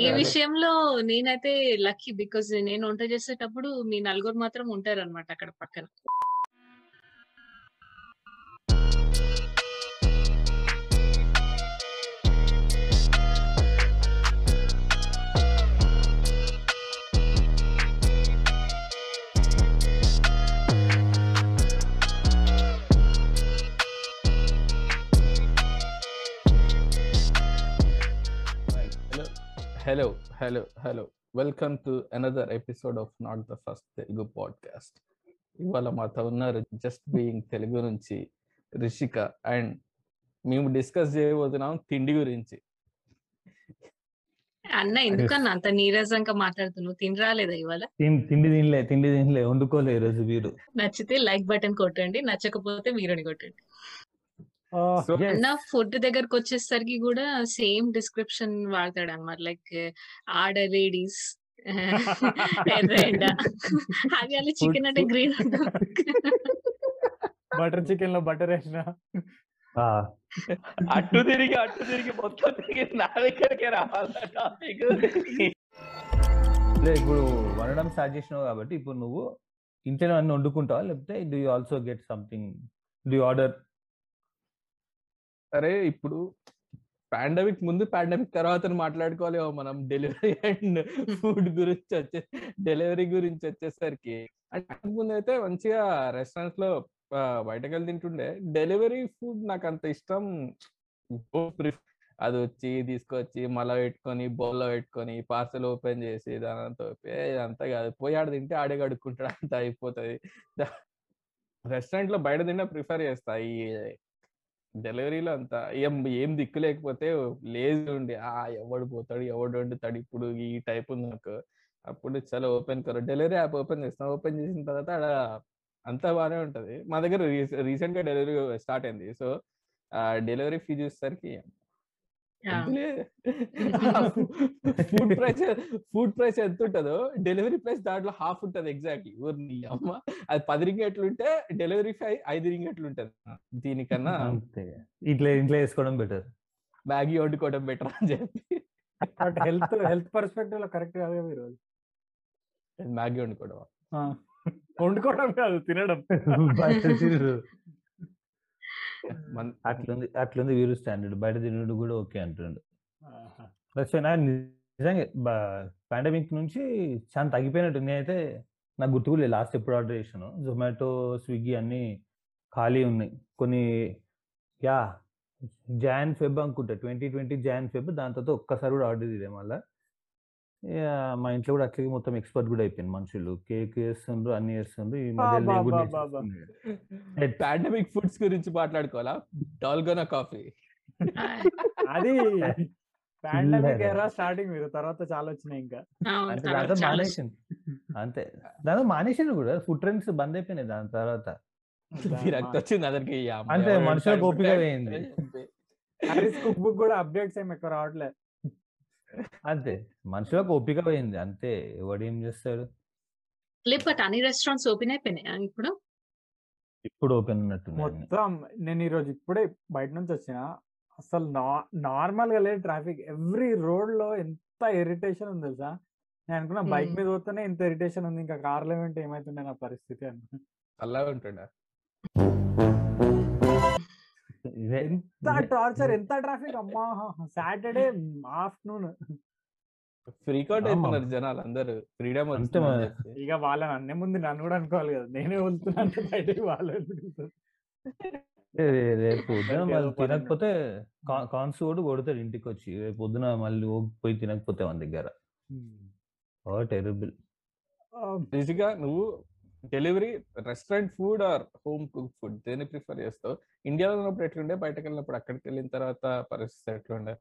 ఈ విషయంలో నేనైతే లక్కీ బికాజ్ నేను వంట చేసేటప్పుడు మీ నలుగురు మాత్రం ఉంటారన్నమాట అక్కడ పక్కన. Hello hello hello. Welcome to another episode of not the first Telugu podcast ఇవాళ మాతో ఉన్నారు జస్ట్ బీయింగ్ తెలుగు నుంచి రిషిక అండ్ మేము డిస్కస్ చేయబోతున్నాం తిండి గురించి. అన్న ఎందుకన్నా అంత నీరసంగా మాట్లాడుతున్నావు? తిని రాలేదా ఇవాళ? తిండి తినలే తిండి తినలే వండుకోలే ఈ రోజు వీరు నచ్చితే లైక్ బటన్ కొట్టండి నచ్చకపోతే మీరుని కొట్టండి. అన్న ఫుడ్ దగ్గరకు వచ్చేసరికి కూడా సేమ్ డిస్క్రిప్షన్ వాడతాడు అన్నమాట లైక్ ఆడ లేడీస్ ఎర్రెండ అది అలా చికెన్ అంటే గ్రీన్ బటర్ చికెన్లో బటర్ వేసిన ఆ, అటు తిరిగి అటు తిరిగి మొత్తం తిరిగి నా దగ్గరికే రావాలి టాపిక్ లే, ఇప్పుడు వండడం స్టార్ట్ చేసినావు కాబట్టి ఇప్పుడు నువ్వు ఇంట్లో అన్ని వండుకుంటావా? లేకపోతే do you also get something do order అరే ఇప్పుడు పాండమిక్ ముందు పాండమిక్ తర్వాత మాట్లాడుకోవాలి మనం. డెలివరీ అండ్ ఫుడ్ గురించి వచ్చే డెలివరీ గురించి వచ్చేసరికి అంటే ముందు అయితే మంచిగా రెస్టారెంట్స్లో బయటకు వెళ్ళి తింటుండే. డెలివరీ ఫుడ్ నాకు అంత ఇష్టం అది వచ్చి తీసుకొచ్చి మళ్ళీ పెట్టుకొని బౌల్లో పెట్టుకొని పార్సల్ ఓపెన్ చేసి దానంతా అంతా కాదు. పోయి ఆడ తింటే ఆడే కడుక్కుంటాడు అంత అయిపోతుంది. రెస్టారెంట్లో బయట తిన్నా ప్రిఫర్ చేస్తా ఈ డెలివరీలో అంత ఏం ఏం దిక్కు లేకపోతే లేజీ ఉండి ఆ ఎవడు పోతాడు ఎవడు వండుతాడు ఇప్పుడు ఈ టైప్ ఉంది నాకు అప్పుడు చాలా ఓపెన్ కరో డెలివరీ యాప్ ఓపెన్ చేస్తాం ఓపెన్ చేసిన తర్వాత ఆడ అంతా బాగానే ఉంటది. మా దగ్గర రీసెంట్గా డెలివరీ స్టార్ట్ అయింది. సో డెలివరీ ఫీ చూసేసరికి ఫుడ్ ప్రైస్ ఫుడ్ ప్రైస్ ఎంత ఉంటుందో డెలివరీ ప్రైస్ దాంట్లో హాఫ్ ఉంటది ఎగ్జాక్ట్లీ. ఊరిని అమ్మ. అది పది రింగెట్లు ఉంటే డెలివరీ ఫీ ఐదు రింగెట్లు ఉంటది దీనికన్నా ఇంట్లో ఇంట్లో వేసుకోవడం బెటర్. మ్యాగీ వండుకోవడం బెటర్ అని చెప్పి. హెల్త్ హెల్త్ పర్స్పెక్టివ్లో కరెక్ట్ కాదు కదా ఈరోజు మ్యాగీ వండుకోవడం. వండుకోవడం కాదు తినడం. అట్లుంది అట్లుంది వీరు స్టాండర్డ్ బయట తినడు కూడా ఓకే అంటుండు. ప్లస్ నా నిజంగా పాండమిక్ నుంచి చాలా తగ్గిపోయినట్టు నేనైతే నాకు గుర్తు కూడా లాస్ట్ ఎప్పుడు ఆర్డర్ చేశాను. జొమాటో స్విగ్గీ అన్ని ఖాళీ ఉన్నాయి. కొన్ని యా జాన్ ఫెబ్ అనుకుంటా. Twenty twenty Jan Feb. దాని తర్వాత ఒక్కసారి కూడా ఆర్డర్ ఇదే మళ్ళా. మా ఇంట్లో కూడా అట్లకి మొత్తం ఎక్స్పర్ట్ కూడా అయిపోయింది మనుషులు. కేక్ చేస్తుండ్రు అన్ని చేస్తుండ్రు ఈ మధ్య. పాండమిక్ ఫుడ్స్ గురించి మాట్లాడుకోవాలా? Dalgona coffee. అది పాండమిక్. ఎరా స్టార్టింగ్ మీద తర్వాత చాలా వచ్చినాయి ఇంకా. అంటే దాంతో మానేసింది అంతే. దాంతో మానేసిండు కూడా. ఫుడ్ ట్రెండ్స్ బంద్ అయిపోయినాయి దాని తర్వాత. వచ్చింది అతనికి అంతే, మనుషులకు ఓపిక పోయింది. కుక్ బుక్ కూడా అప్డేట్స్ ఏమి ఎక్కువ రావట్లే. అంతే. మనుషులకు ఓపిక పోయింది. అంతే. ఎవడు ఏం చేస్తాడు? లేకపోతే అన్ని రెస్టారెంట్స్ ఓపెన్ అయిపోయినాయి ఇప్పుడు? ఇప్పుడు ఓపెన్ ఉన్నట్టుంది అన్ని. మొత్తం నేను ఈరోజు ఇప్పుడే బయట నుంచి వచ్చిన అసలు నార్మల్గా లేదు ట్రాఫిక్. ఎవ్రీ రోడ్లో ఎంత ఇరిటేషన్ ఉంది తెలుసా? నేను అనుకున్నా బైక్. మీద పోతేనే ఇంత ఇరిటేషన్ ఉంది. ఇంకా కార్లో ఏంటి ఏమైతుండే నా పరిస్థితి అని. చల్లగా ఉంటుండ? ఎంత టార్చర్ ఎంత ట్రాఫిక్? అమ్మా సాటర్డే ఆఫ్టర్నూన్. ఫ్రీక్ అవుట్ ఆమా. అవుతున్నారు జనాలు అందరూ. ఫ్రీడమ్. ఇక వాళ్ళని అన్నే ముందు నన్ను కూడా అనుకోవాలి కదా. నేనే వెళ్తున్నా అంటే బయటకి వాళ్ళు రేపు పొద్దున మళ్ళీ తినకపోతే కాన్స్ కూడా కొడతాడు ఇంటికి వచ్చి రేపు పొద్దున మళ్ళీ పోయి తినకపోతే మన దగ్గర. Oh terrible. నువ్వు delivery restaurant food or home cook food? దేని ప్రిఫర్ చేస్తావు? ఇండియాలో ఉన్నప్పుడు ఎట్లుండే? బయటకు వెళ్ళినప్పుడు అక్కడికి వెళ్ళిన తర్వాత పరిస్థితి ఎట్లుండే?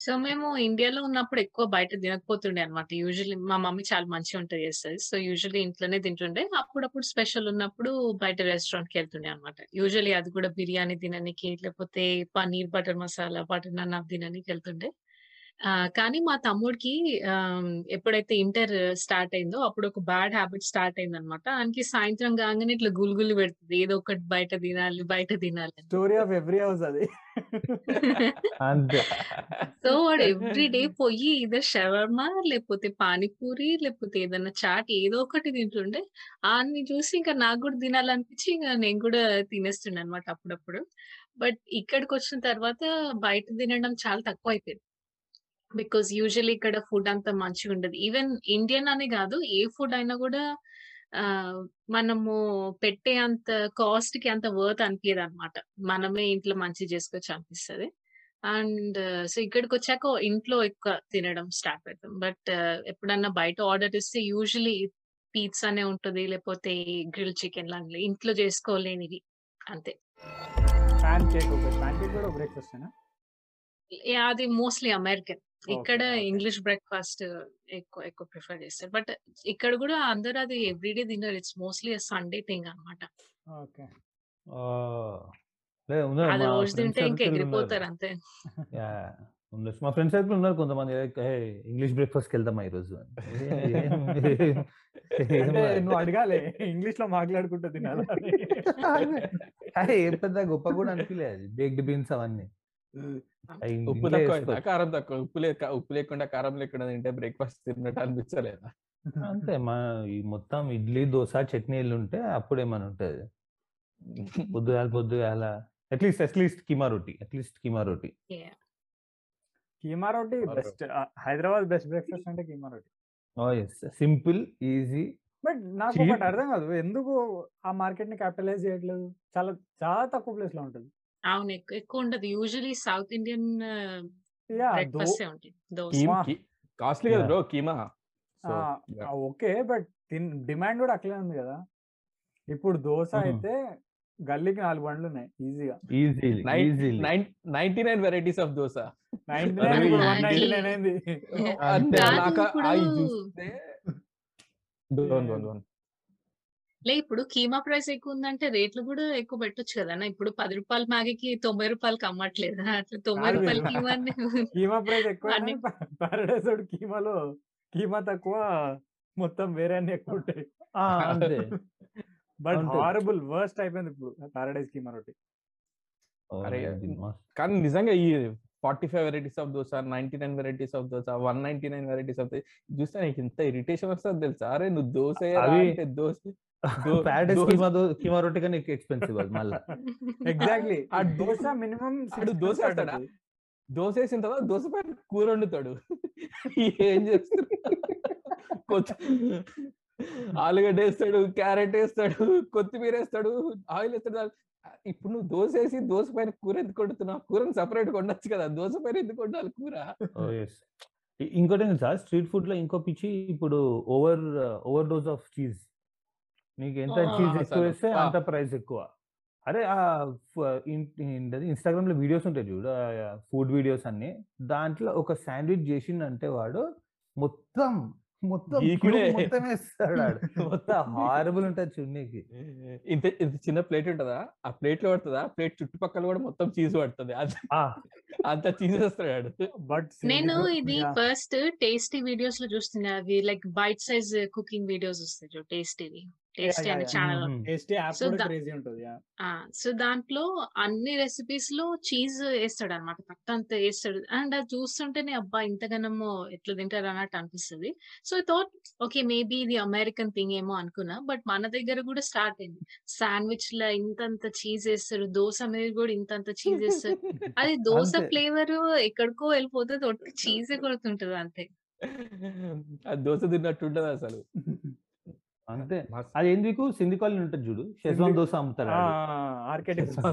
సో మేము ఇండియాలో ఉన్నప్పుడు ఎక్కువ బయట తినకపోతుండే అనమాట యూజువల్లీ మా మమ్మీ చాలా మంచిగా వంట చేస్తుంది. సో యూజువల్లీ ఇంట్లోనే తింటుండే. అప్పుడప్పుడు స్పెషల్ ఉన్నప్పుడు బయట రెస్టారెంట్కి వెళ్తుండే అనమాట యూజువల్లీ అది కూడా బిర్యానీ తినడానికి లేకపోతే పన్నీర్ బటర్ మసాలా బటర్ నాన్ తినడానికి వెళ్తుండే. కానీ మా తమ్ముడికి ఎప్పుడైతే ఇంటర్ స్టార్ట్ అయిందో అప్పుడు ఒక బ్యాడ్ హాబిట్ స్టార్ట్ అయిందన్నమాట. ఆయనకి సాయంత్రం కాంగానే ఇట్లా గుళుగులు పెడుతది. ఏదో ఒకటి బయట తినాలి, బయట తినాలి. స్టోరీ ఆఫ్ ఎవ్రీ హౌస్ అది. సో వాడు ఎవ్రీ డే పోయి ఇదర్ షవర్మా లేకపోతే పానీపూరి లేకపోతే ఏదన్నా చాట్ ఏదో ఒకటి తింటుండే. ఆన్ని చూసి ఇంకా నాకు కూడా తినాలనిపించి ఇంక నేను కూడా తినేస్తుండే అన్నమాట అప్పుడప్పుడు. బట్ ఇక్కడికొచ్చిన తర్వాత బయట తినడం చాలా తక్కువైపోయింది. బికాజ్ యూజువల్లీ ఇక్కడ ఫుడ్ అంత మంచిగుండదు. ఈవెన్ ఇండియన్ అనే కాదు ఏ ఫుడ్ అయినా కూడా మనము పెట్టే అంత కాస్ట్‌కి అంత వర్త్ అనిపియదన్నమాట. మనమే ఇంట్లో మంచిగా చేసుకోవచ్చు అనిపిస్తది. అండ్ సో ఇక్కడికొచ్చాక ఇంట్లో ఎక్కువ తినడం స్టార్ట్ పెడతాం. బట్ ఎప్పుడన్నా బయట ఆర్డర్ ఇస్తే యూజువల్లీ పిజ్జానే ఉంటది. లేకపోతే గ్రిల్ చికెన్ లాంటివి ఇంట్లో చేసుకోలేనివి అంతే. అది మోస్ట్‌లీ అమెరికన్. ఇక్కడ. ఇంగ్లీష్ బ్రేక్‌ఫాస్ట్ ఎక్కువ ఎక్కువ ప్రిఫర్ చేస్తారు. బట్ ఇక్కడ కూడా అందరూ అది ఎవ్రీడే తినరు. It's mostly Sunday thing. అది రోజు ఫ్రెండ్ తింటే ఇంక సర్కిల్ ఉన్నారు. ఎగిరిపోతారు అంతే. ఉండొచ్చు. మా ఫ్రెండ్ సర్కిల్ ఉన్నారు కొంతమంది. లైక్ "హే! ఇంగ్లీష్ బ్రేక్‌ఫాస్ట్‌కి వెళ్దామా ఈరోజు" అని. ఏ ఏం ఏం అంటే ఏం నువ్వు అడగాలి. ఇంగ్లీష్‌లో మాట్లాడుకుంటూ తినాలా. అదే ఏం పెద్ద గొప్ప కూడా అనిపియలే అది. బేక్డ్ బీన్స్ అవన్నీ. ఉప్పు? చేసుకోవచ్చు. కారం తక్కువ. ఉప్పు లేక ఉప్పు లేకుండా, కారం లేకుండా తింటే బ్రేక్‌ఫాస్ట్ తిన్నట్టు అనిపించలేదా? అంతే. మా ఈ మొత్తం ఇడ్లీ, దోస, చట్నీలుంటే అప్పుడేమన్నా ఉంటది. పొద్దుగాల పొద్దుగాల అట్‌లీస్ట్ అట్‌లీస్ట్ కీమా రోటీ. అట్‌లీస్ట్ కీమా రోటీ. కీమా రోటీ బెస్ట్. హైదరాబాద్ బెస్ట్ బ్రేక్‌ఫాస్ట్ అంటే కీమా రోటీ. ఓహ్! Yes. Simple, easy, but నాకొకటి cheap. అర్థం కాదు. ఎందుకు ఆ మార్కెట్‌ని క్యాపిటలైజ్ చేయట్లేదు? చాలా చాలా తక్కువ ప్లేస్‌లో ఉంటది. అవును. ఎక్కు ఎక్కువ ఉండదు. యూజువల్లీ సౌత్ ఇండియన్ బ్రేక్‌ఫాస్టే ఉంటాయి. కాస్ట్‌లీ కదా! Bro keema. Okay. But demand కూడా అట్లనే ఉంది కదా! ఇప్పుడు దోస హ్మ్. అయితే గల్లీకి 4 బండ్లున్నాయి ఈజీగా. Easily, nine easily. Nine 99 varieties of dosa. 99 అరే ఇప్పుడు నాకి 199 అయింది. లే ఇప్పుడు కీమా ప్రైస్ ఎక్కువ ఉందంటే రేట్లు కూడా ఎక్కువ పెట్టొచ్చు కదన్నా. ఇప్పుడు రూ. 10 మ్యాగీకి రూ. 90కి అమ్మట్లేదా? అట్లా రూ. కాదు. 90 కీమాని కీమా ప్రైస్ ఎక్కువైనా అన్ని ప పారడైజ్ వాడు కీమాలో కీమా తక్కువ మొత్తం వేరే అన్ని ఎక్కువ ఉంటాయి. బట్. హారబుల్ వర్స్ట్ అయిపోయింది ఇప్పుడు పారడైజ్ కీమా రోటీ. ఓహ్! అరే అది మస్త్ కానీ నిజంగా ఈ 45 varieties of dosa, 99 varieties of dosa, 199 varieties of చూస్తే నీకు ఎంత ఇరిటేషన్ వస్తది తెలుసా? అరే నువ్వు దోస ఎయరా దోస కీమా కీమా రోటీ కన్నా ఎక్కువ ఎక్స్‌పెన్సివ్ అది మళ్ళా. ఎగ్జాక్ట్‌లీ. ఆ 6 దోస స్టార్ట్ ఏస్తాడా? అవుతది. దోస ఏసిన తర్వాత దోస పైన కూర వండుతాడు. ఏం చేస్తున్నాడు? కొంచెం ఆలుగడ్డ ఏస్తాడు, క్యారెట్ ఏస్తాడు, కొత్తిమీర ఏస్తాడు, ఆయిల్ ఏస్తాడు. ఇప్పుడు నువ్వు దోస ఏసి దోస పైన కూర ఎందుకు వండుతున్నావు? కూరని సెపరేట్‌గా వండొచ్చు కదా! దోస పైన ఎందుకు వండాలి కూర? ఇ ఇంకోటి తెలుసా? స్ట్రీట్ ఫుడ్‌లో ఇంకో పిచ్చి ఇప్పుడు over over dose of cheese. నీకు ఎంత! చీజ్ ఎక్కువేస్తే అబ్బా! అంత ప్రైస్ ఎక్కువ. అరే ఏంటది ఇన్‌స్టాగ్రామ్‌లో వీడియోస్ ఉంటాయి చూడు. ఫుడ్ వీడియోస్ అన్నీ. దాంట్లో ఒక శాండ్విచ్ చేసిండంటే వాడు మొత్తం, మొత్తం. మొత్తం ఏస్తాడు ఆడు. మొత్తం హారబుల్ ఉంటది చూడనీకి. ఇంత ఇంత చిన్న ప్లేట్ ఉంటదా? ఆ ప్లేట్‌లో పడతదా? ప్లేట్ చుట్టుపక్కల కూడా మొత్తం చీజ్ పడతది. అంత ఆ! అంత చీజ్ ఏస్తాడు ఆడు. బట్ నేను ఇది! ఫస్ట్ టేస్టీ వీడియోస్‌లో చూస్తున్నా. అవి like bite size cooking videos వస్తాయి చూడు టేస్టీవి. టేస్టీ! అనే! ఛానెల్ సో దాంట్లో అన్ని రెసిపీస్‌లో చీజ్ ఏస్తాడన్నమాట. పట్టంత ఏస్తాడు. అండ్ అది చూస్తుంటేనే అబ్బా! ఇంతగనము ఎట్లా తింటారు అన్నట్టు అనిపిస్తది. So I thought okay. Maybe ఇది అమెరికన్ థింగ్ ఏమో అనుకున్నా. బట్ మన దగ్గర కూడా స్టార్ట్ అయింది. శాండ్‌విచ్‌ల ఇంతంత చీజ్ ఏస్తారు. దోస మీద కూడా ఇంతంత చీజ్ ఏస్తారు. అది దోస అంతే. ఫ్లేవర్ ఎక్కడికో వెళ్ళిపోతది. చీజే కొడుతుంటది అంతే. అది దోస తిన్నట్టు ఉండదు అసలు. అంతే. అది ఎందుకు సింధి కాలనీ ఉంటది చూడు. షెజ్వాన్ దోస అమ్ముతాడు ఆ! ఆడు. ఆ! ఆర్కే టిఫిన్స్.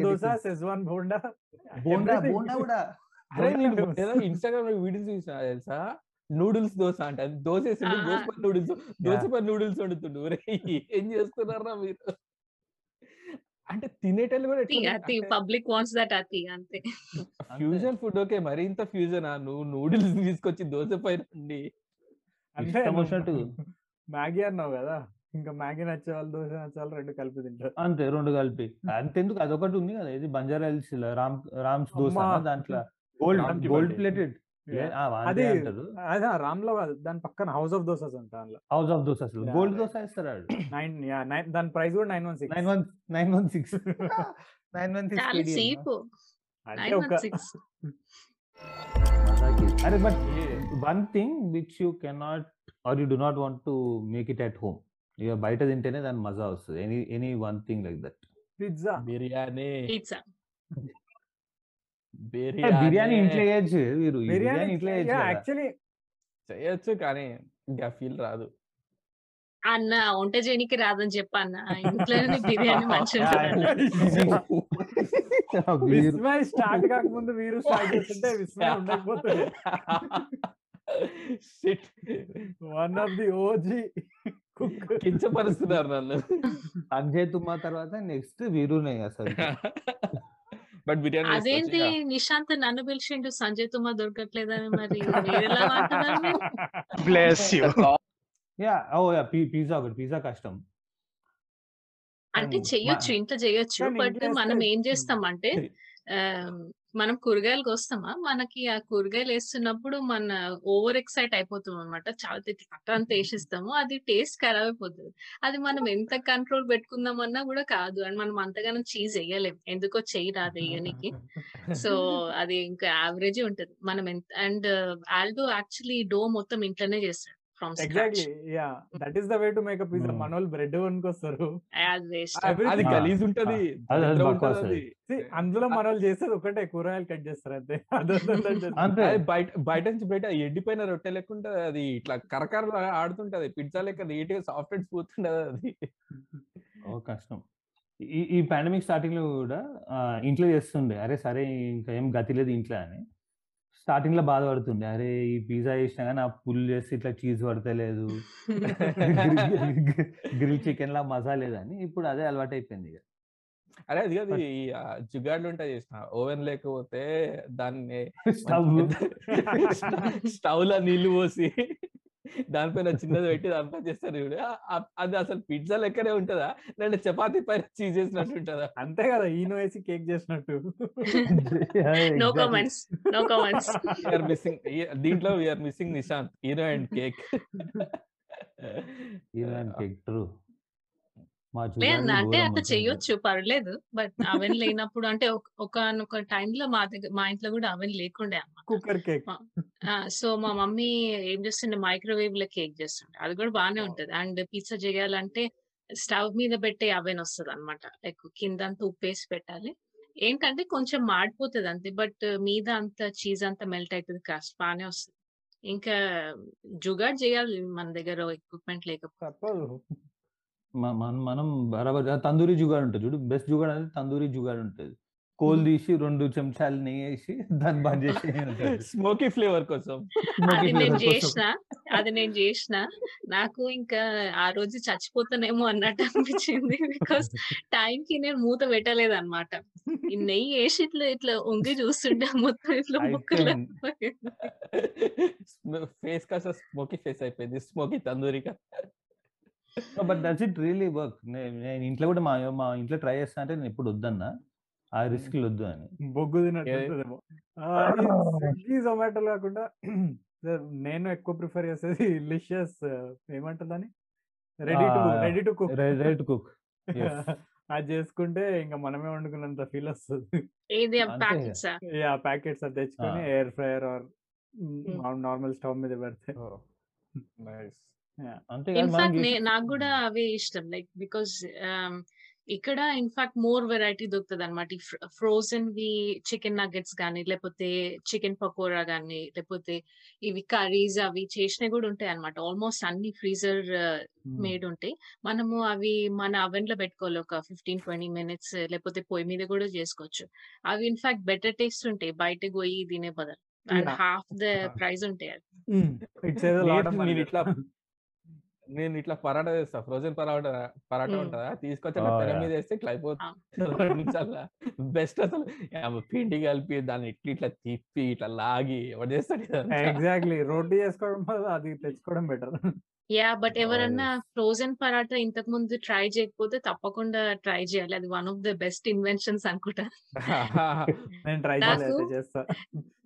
షెజ్వాన్. షెజ్వాన్ బోండా బోండా. బోండా కూడా. అరే నేను. ఏదో ఇన్‌స్టాగ్రామ్‌లో వీడియోస్ చూసినా తెలుసా? నూడిల్స్ దోస అంట. ఏసిండు. దోస ఆ! పైన నూడిల్స్ యాహ్! పైన నూడిల్స్ వండుతుండు. ఏం చేస్తున్నారురా మీరు? అంటే తినేటోళ్ళు కూడా పబ్లిక్ వాంట్స్ దట్ అతి అంతే. Fusion food okay. మరి ఇంత ఫ్యూజనా? నువ్వు నూడిల్స్ తీసుకొచ్చి దోస పైన ఇష్టం వచ్చినట్టు మ్యాగీ అన్నావు కదా! ఇంకా మ్యాగీ నచ్చేవాళ్ళు, దోస నచ్చేవాళ్ళు 2 కలిపి తింటారు. అంతే 2 కలిపి. అంతెందుకు అదొకటి ఉంది కదా! ఏది బంజారా హిల్స్‌లో రామ్ రామ్స్! దోసనా దాంట్ల గోల్డ్ గోల్డ్. Plated Yeah. అది రామ్లో కాదు దాని పక్కన హౌస్ ఆఫ్ దోసెస్ అందులో హౌస్ ఆఫ్ దోస్ అసలు Yeah, గోల్డ్. దోశ ఇస్తారు నైన్ దాని ప్రైస్ కూడా nine one six nine one nine one six nine one six అంటే ఒక అరే but. One thing which you cannot or you do not want to make it at home ఇక బయట తింటేనే దాని మజా వస్తుంది. Any any one thing like that pizza biryani. Pizza biryani. ఇంట్లో చేయొచ్చు మీరు బిర్యానీ ఇంట్లో చేయొచ్చు. యాక్చువల్లీ చేయొచ్చు కానీ ఇంకా ఫీల్ రాదు. అన్న వంట చేయనికి రాదని చెప్ప అన్న. ఇంట్లోనే బిర్యానీ మంచిగా విస్మయ్ స్టార్ట్ కాకముందు మీరు స్టార్ట్ చేస్తుంటే Vismay ఉండకపోతుంది. Shit. One of the OG cook కించపరుస్తున్నారు నన్ను. సంజయ్ తుమ్మా తర్వాత నెక్స్ట్ వీరునే అసలు. బట్ బిర్యానీ అదేంటి నిశాంత్ నన్ను పిలిచిండు సంజయ్ తుమ్మా దొరకట్లేదని మరి? Bless you yeah oh yeah pizza ఒకటి పిజ్జా కష్టం. అంటే కానీ చెయ్యొచ్చు ఇంట్లో చేయొచ్చు కానీ బట్ మనం ఏం చేస్తామంటే ఆ, మనం కూరగాయలకు వస్తామా మనకి ఆ కూరగాయలు వేస్తున్నప్పుడు మన ఓవర్ ఎక్సైట్ అయిపోతాం అనమాట చాలా తట్ట అంత వేసిస్తాము. అది టేస్ట్ ఖరాబ్ అయిపోతుంది. అది మనం ఎంత కంట్రోల్ పెట్టుకుందామన్నా కూడా కాదు. అండ్ మనం అంతగానం చీజ్ వేయలేం. ఎందుకో చెయ్యి రాదు వేయనికి. సో అది ఇంకా యావరేజ్ ఉంటది. మనం ఎంత అండ్ ఆల్డో యాక్చువల్లీ డో మొత్తం ఇంట్లోనే చేస్తాడు exactly. Yeah. That is the way to make a pizza. మన వాళ్ళు బ్రెడ్ Everything- అది గలీజ్ ఉంటది. అందులో మన వాళ్ళు చేసేది ఒకటే కూరగాయలు కట్ చేస్తారు అంతే. అంతే. అది బయట బయట నుంచి బయట ఎండిపోయిన రొట్టె లెక్కుంటే అది. ఇట్లా కరకర ఆడుతుంటది. పిజ్జా లెక్క నీట్గా సాఫ్ట్ అండ్ స్మూత్ ఉండదు అది. ఓ కష్టం. ఈ ఈ పాండమిక్ స్టార్టింగ్లో కూడా ఇంట్లో చేస్తుండే. అరే సరే ఇంకా ఏం గతి లేదు ఇంట్లో అని. స్టార్టింగ్లో బాధపడుతుండే. అరే ఈ పిజ్జా చేసినా కానీ ఆ పుల్ చేసి ఇట్లా చీజ్ పడతలేదు. గ్రిల్ చికెన్ లా మజా లేదని ఇప్పుడు అదే అలవాటు అయిపోయింది ఇక. అరే అది కాదు ఈ జుగాడ్లు ఉంటాయి చేసిన ఓవెన్ లేకపోతే దాన్ని స్టవ్. స్టవ్లో నీళ్ళు పోసి దానిపైన చిన్నది పెట్టి దానిపైన చేస్తారు చూడు. ఆ- అది అసలు పిజ్జా లెక్కనే ఉంటదా? లేదంటే చపాతీ పైన చీజ్ చేసినట్టు ఉంటదా? అంతే కదా ఈనో వేసి కేక్ చేసినట్టు. No comments no comments we're missing దీంట్లో we're missing Nishant hero and cake. True లేదు అంటే అట్లా అసలు. చెయ్యొచ్చు పర్లేదు. బట్ అవెన్ లేనప్పుడు అంటే ఒక ఒక టైంలో మా దగ్గర మా ఇంట్లో కూడా అవెన్ లేకుండే కుక్కర్ కేక్. సో మా మమ్మీ ఏం చేస్తుండే మైక్రోవేవ్లో కేక్ చేస్తుండే. అది కూడా బాగానే ఉంటది. అండ్ పిజ్జా చేయాలంటే స్టవ్ మీద పెట్టే అవెన్ వస్తుంది అనమాట లైక్ కింద అంతా ఉప్పేసి పెట్టాలి. ఏంటంటే కొంచెం మాడిపోతుంది అంతే బట్ మీద అంత చీజ్ అంతా మెల్ట్ అవుతుంది కాస్ట్ బాగానే వస్తుంది. ఇంకా జుగాడ్ చేయాలి మన దగ్గర ఎక్విప్మెంట్ లేకపోతే. మనం మనం బరాబర్ తందూరి జుగాడు ఉంటుంది చూడు. బెస్ట్ జుగాడు అనేది తందూరి జుగాడు ఉంటుంది. కోల్ తీసి రెండు చెంచాలు నెయ్యి వేసి దాన్ని బంద్ చేసి స్మోకీ ఫ్లేవర్ కోసం. అది నేను చేసిన అది నేను చేసిన. నాకు ఇంకా ఆ రోజు చచ్చిపోతానేమో అన్నట్టు అనిపించింది బికాస్ టైం కి నేను మూత పెట్టలేదు అనమాట ఈ నెయ్యి వేసి ఇట్లా ఇట్లా ఉంగి చూస్తుంటే మొత్తం ఇట్లా ముక్కలు ఫేస్ కాస్త స్మోకీ ఫేస్ అయిపోయింది. Smoky తందూరిగా. But that's it really work. నేను ఇంట్లో కూడా మా మా ఇంట్లో ట్రై చేస్తా అంటే నేను ఎప్పుడు వద్దన్నా. ఆ రిస్క్ వద్దు అని. బొగ్గు స్విగ్గీ జొమాటో కాకుండా నేను ఎక్కువ ప్రిఫర్ చేసేది Licious ఏమంటుందని ready to ready to cook. Ready to cook అది చేసుకుంటే ఇంకా మనమే వండుకున్నంత ఫీల్ వస్తుంది. ఏది? అంతే. ప్యాకెట్స్? యా ప్యాకెట్స్ అది తెచ్చుకొని. Air fryer or normal stove మీద పెడితే. నైస్. ఇన్ఫాక్ట్ నాకు కూడా అవే ఇష్టం. లైక్ బికాస్ ఇక్కడ ఇన్ఫాక్ట్ మోర్ వెరైటీ దొరుకుతుంది అనమాట ఫ్రోజన్ వి చికెన్ నగెట్స్ కానీ లేకపోతే చికెన్ పకోరా కానీ లేకపోతే ఇవి కర్రీస్ అవి చేసినవి కూడా ఉంటాయి అనమాట ఆల్మోస్ట్ అన్ని ఫ్రీజర్ మేడ్ ఉంటాయి. మనము అవి మన అవెన్లో పెట్టుకోవాలి. ఒక ఫిఫ్టీన్ ట్వంటీ మినిట్స్ లేకపోతే పొయ్యి మీద కూడా చేసుకోవచ్చు. అవి ఇన్ఫాక్ట్ బెటర్ టేస్ట్ ఉంటాయి. బయటకు పోయి తినే బదులు. అండ్. హాఫ్ ద ప్రైస్ ఉంటాయి నేను ఇట్లా పరాటా చేస్తా. ఫ్రోజన్ పరాటా పరాటా. ఉంటుందా? తీసుకొచ్చి. మీద వేస్తే ఇట్లా అయిపోతుంది బెస్ట్ అసలు. పిండి కలిపి దాన్ని ఇట్లా ఇట్లా తిప్పి ఇట్లా లాగి ఎవరు చేస్తాడు? ఎగ్జాక్ట్లీ. రోటీ చేసుకోవడం అది తెచ్చుకోవడం బెటర్. యా బట్ ఎవరన్నా. ఫ్రోజన్ పరాటా ఇంతకు ముందు ట్రై చేయకపోతే తప్పకుండా ట్రై చేయాలి. అది one of the best inventions అనుకుంటా. నేను ట్రై నాకు- చేయలేదు చేస్తా.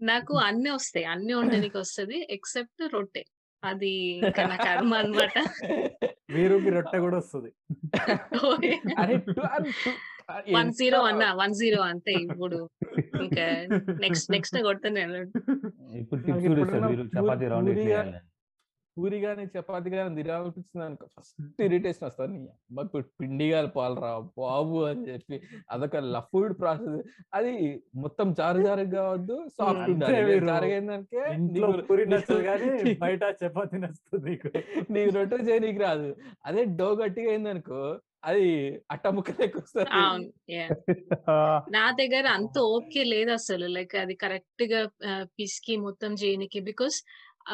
నాకు అన్ని వస్తాయి. అన్ని వండడానికి వస్తది ఎక్సెప్ట్ రొట్టె. అది నా కర్మ అన్నమాట. వీరుకి రొట్టె కూడా వస్తుంది. వన్ జీరో అన్న వన్ జీరో అంతే ఇప్పుడు. ఇంకా నెక్స్ట్ నెక్స్ట్ కొడతాను నేను ఇప్పుడు టిప్స్ మీరు చపాతీ రౌండ్ పూరి కానీ చపాతి కానీ తినాలనిపించింది అనుకో ఫస్ట్ ఇరిటేషన్ వస్తుంది. నీ అమ్మ ఇప్పుడు పిండి కలపాలరా బాబు అని చెప్పి అదొక లఫ్డ్ ప్రాసెస్. అది మొత్తం జారు జారు కావద్దు సాఫ్ట్ ఉండాలి. జారగైందంటే బయట చపాతి నచ్చుతుంది నీకు. నీకు రొట్టె చేయనీకి రాదు. అదే డో గట్టిగా అయిందనుకో అది అట్ట ముక్క లెక్క వస్తుంది. అవును. yeah. నా దగ్గర అంత ఓకే లేదు అసలు. లైక్ అది కరెక్ట్గా పిసికి మొత్తం చేయనికి. బికాస్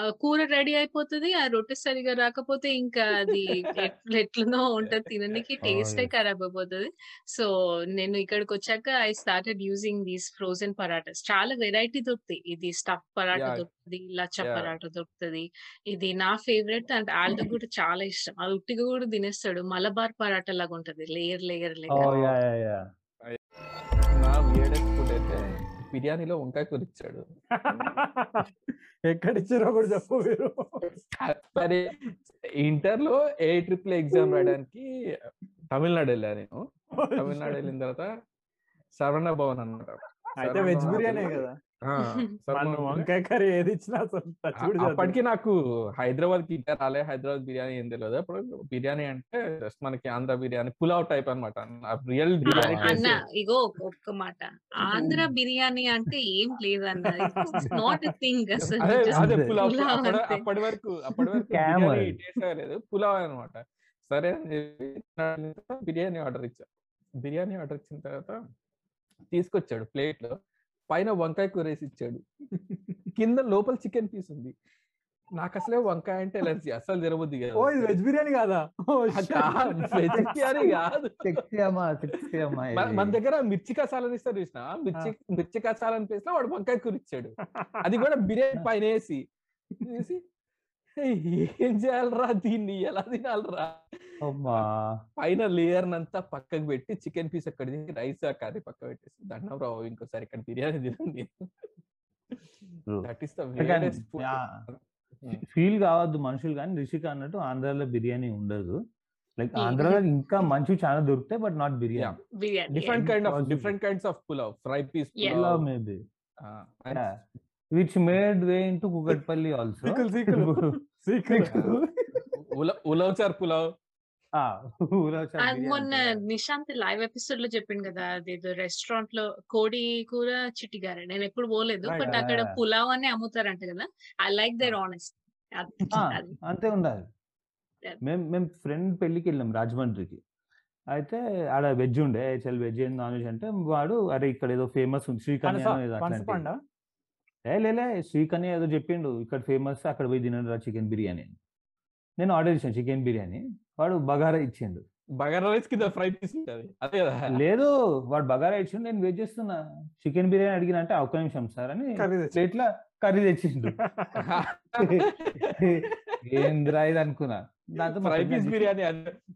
కూర రెడీ అయిపోతుంది. ఆ రొట్టె సరిగా రాకపోతే ఇంకా అది ఎట్ల- ఎట్లనో ఉంటది. తినడానికి టేస్ట్. ఖరాబ్ అయిపోతుంది. సో నేను ఇక్కడికి వచ్చాక I started using these frozen parathas. చాలా వెరైటీ దొరుకుతాయి. ఇది స్టఫ్ పరాటా. దొరుకుతుంది లచ్చ. పరాటా దొరుకుతుంది. ఇది నా ఫేవరెట్ అండ్ ఆల్డో కూడా చాలా ఇష్టం. అది ఉట్టిగా కూడా తినేస్తాడు. మలబార్ పరాటా లాగా ఉంటది లేయర్ లేయర్. ఓ బిర్యానీలో వంకాయ కూర ఇచ్చాడు ఎక్కడిచ్చారో కూడా చెప్పు మీరు మరి ఇంటర్లో ఏ ట్రిపుల్ ఎగ్జామ్ రాయడానికి తమిళనాడు వెళ్ళా నేను. తమిళనాడు వెళ్ళిన తర్వాత శరవణ భవన్ అనమాట అయితే వెజ్ బిర్యానీ కదా. వంకాయ కర్రీ ఏది ఇచ్చినా. అప్పటికి నాకు హైదరాబాద్కి ఇంకా రాలే హైదరాబాద్ బిర్యానీ ఏం తెలియదు అప్పుడు బిర్యానీ అంటే జస్ట్ మనకి ఆంధ్ర బిర్యానీ పులావ్ టైప్ అనమాట రియల్ బిర్యానీ అన్న. ఇగో ఒక్క మాట. ఆంధ్ర బిర్యానీ అంటే ఏం లేదన్న. నాట్ ఎ థింగ్ అసలు అదే. పులావ్. అప్పటి వరకు అప్పటి వరకు టేస్ట్ అవ్వలేదు పులావ్ అనమాట సరే అని చెప్పి బిర్యానీ ఆర్డర్ ఇచ్చా. బిర్యానీ ఆర్డర్ ఇచ్చిన తర్వాత తీసుకొచ్చాడు ప్లేట్లో. పైన వంకాయ కూర వేసి ఇచ్చాడు. కింద లోపల చికెన్ పీస్ ఉంది. నాకు అసలే వంకాయ అంటే ఎలర్జీ. అసలు తినబుద్ది ఓ ఇది వెజ్ బిర్యానీ కాదా. వెజ్ బిర్యానీ కాదు. మన-. దగ్గర మిర్చి కసాలని ఇస్తారు చూసిన? మిర్చి మిర్చి కసాలని ప్లేస్లో వాడు వంకాయ కూర ఇచ్చాడు. అది కూడా బిర్యానీ పైన వేసి వేసి "ఏయ్, ఏం చేయాలరా దీన్ని? ఎలా తినాలరా? అమ్మా! పైన లేయర్ అంతా పక్కకు పెట్టి చికెన్ పీస్ అక్కడ రైస్ కర్రీ పక్క పెట్టేసి దండం రావు ఇంకోసారి ఇక్కడ బిర్యానీ తినండి. దట్ ఈస్ ఫీల్ కావద్దు మనుషులు కానీ రిషిక అన్నట్టు ఆంధ్రాలో బిర్యానీ ఉండదు. Like Hmm. ఆంధ్రాలో ఇంకా మంచి చాలా దొరుకుతాయి but not biryani. Biryani. Different kind of. Different kinds of pulao fry piece. Pulao maybe which made way into Kukatpally also సీకులు ulavachar pulao మొన్న నిశాంత్ లైవ్ ఎపిసోడ్లో చెప్పిండు కదా అదేదో రెస్టారెంట్లో కోడి కూర చిట్టిగార. నేను ఎప్పుడు పోలేదు. బట్ అక్కడ. పులావ్ అని అమ్ముతారంట కదా. ఐ లైక్ దర్ ఆనెస్ట్ అంతే ఉండాలి. మేము మేము ఫ్రెండ్ పెళ్ళికి వెళ్ళాం రాజమండ్రికి. అయితే ఆడ వెజ్ ఉండే చల్ వెజ్ ఏంది నాన్ వెజ్ అంటే వాడు అరే ఇక్కడ ఏదో ఫేమస్ ఉంది శ్రీకన్య ఏ లేలే శ్రీకన్య ఏదో చెప్పిండు ఇక్కడ ఫేమస్ అక్కడ పోయి తినండి రా చికెన్ బిర్యానీ అని. నేను ఆర్డర్ ఇచ్చాను చికెన్ బిర్యానీ వాడు బగారా ఇచ్చిండు. బగారా రైస్ కింద ఫ్రై పీస్ ఉంటుంది అదే కదా? లేదు వాడు బగారా ఇచ్చిండు నేను వెయిట్ చేస్తున్నా. చికెన్ బిర్యానీ అడిగిన అంటే ఒక్క నిమిషం సార్ అని ప్లేట్ల కర్రీ తెచ్చిండు. ఏంద్రా ఇది అనుకున్నా. దాంతో ఫ్రై పీస్ బిర్యానీ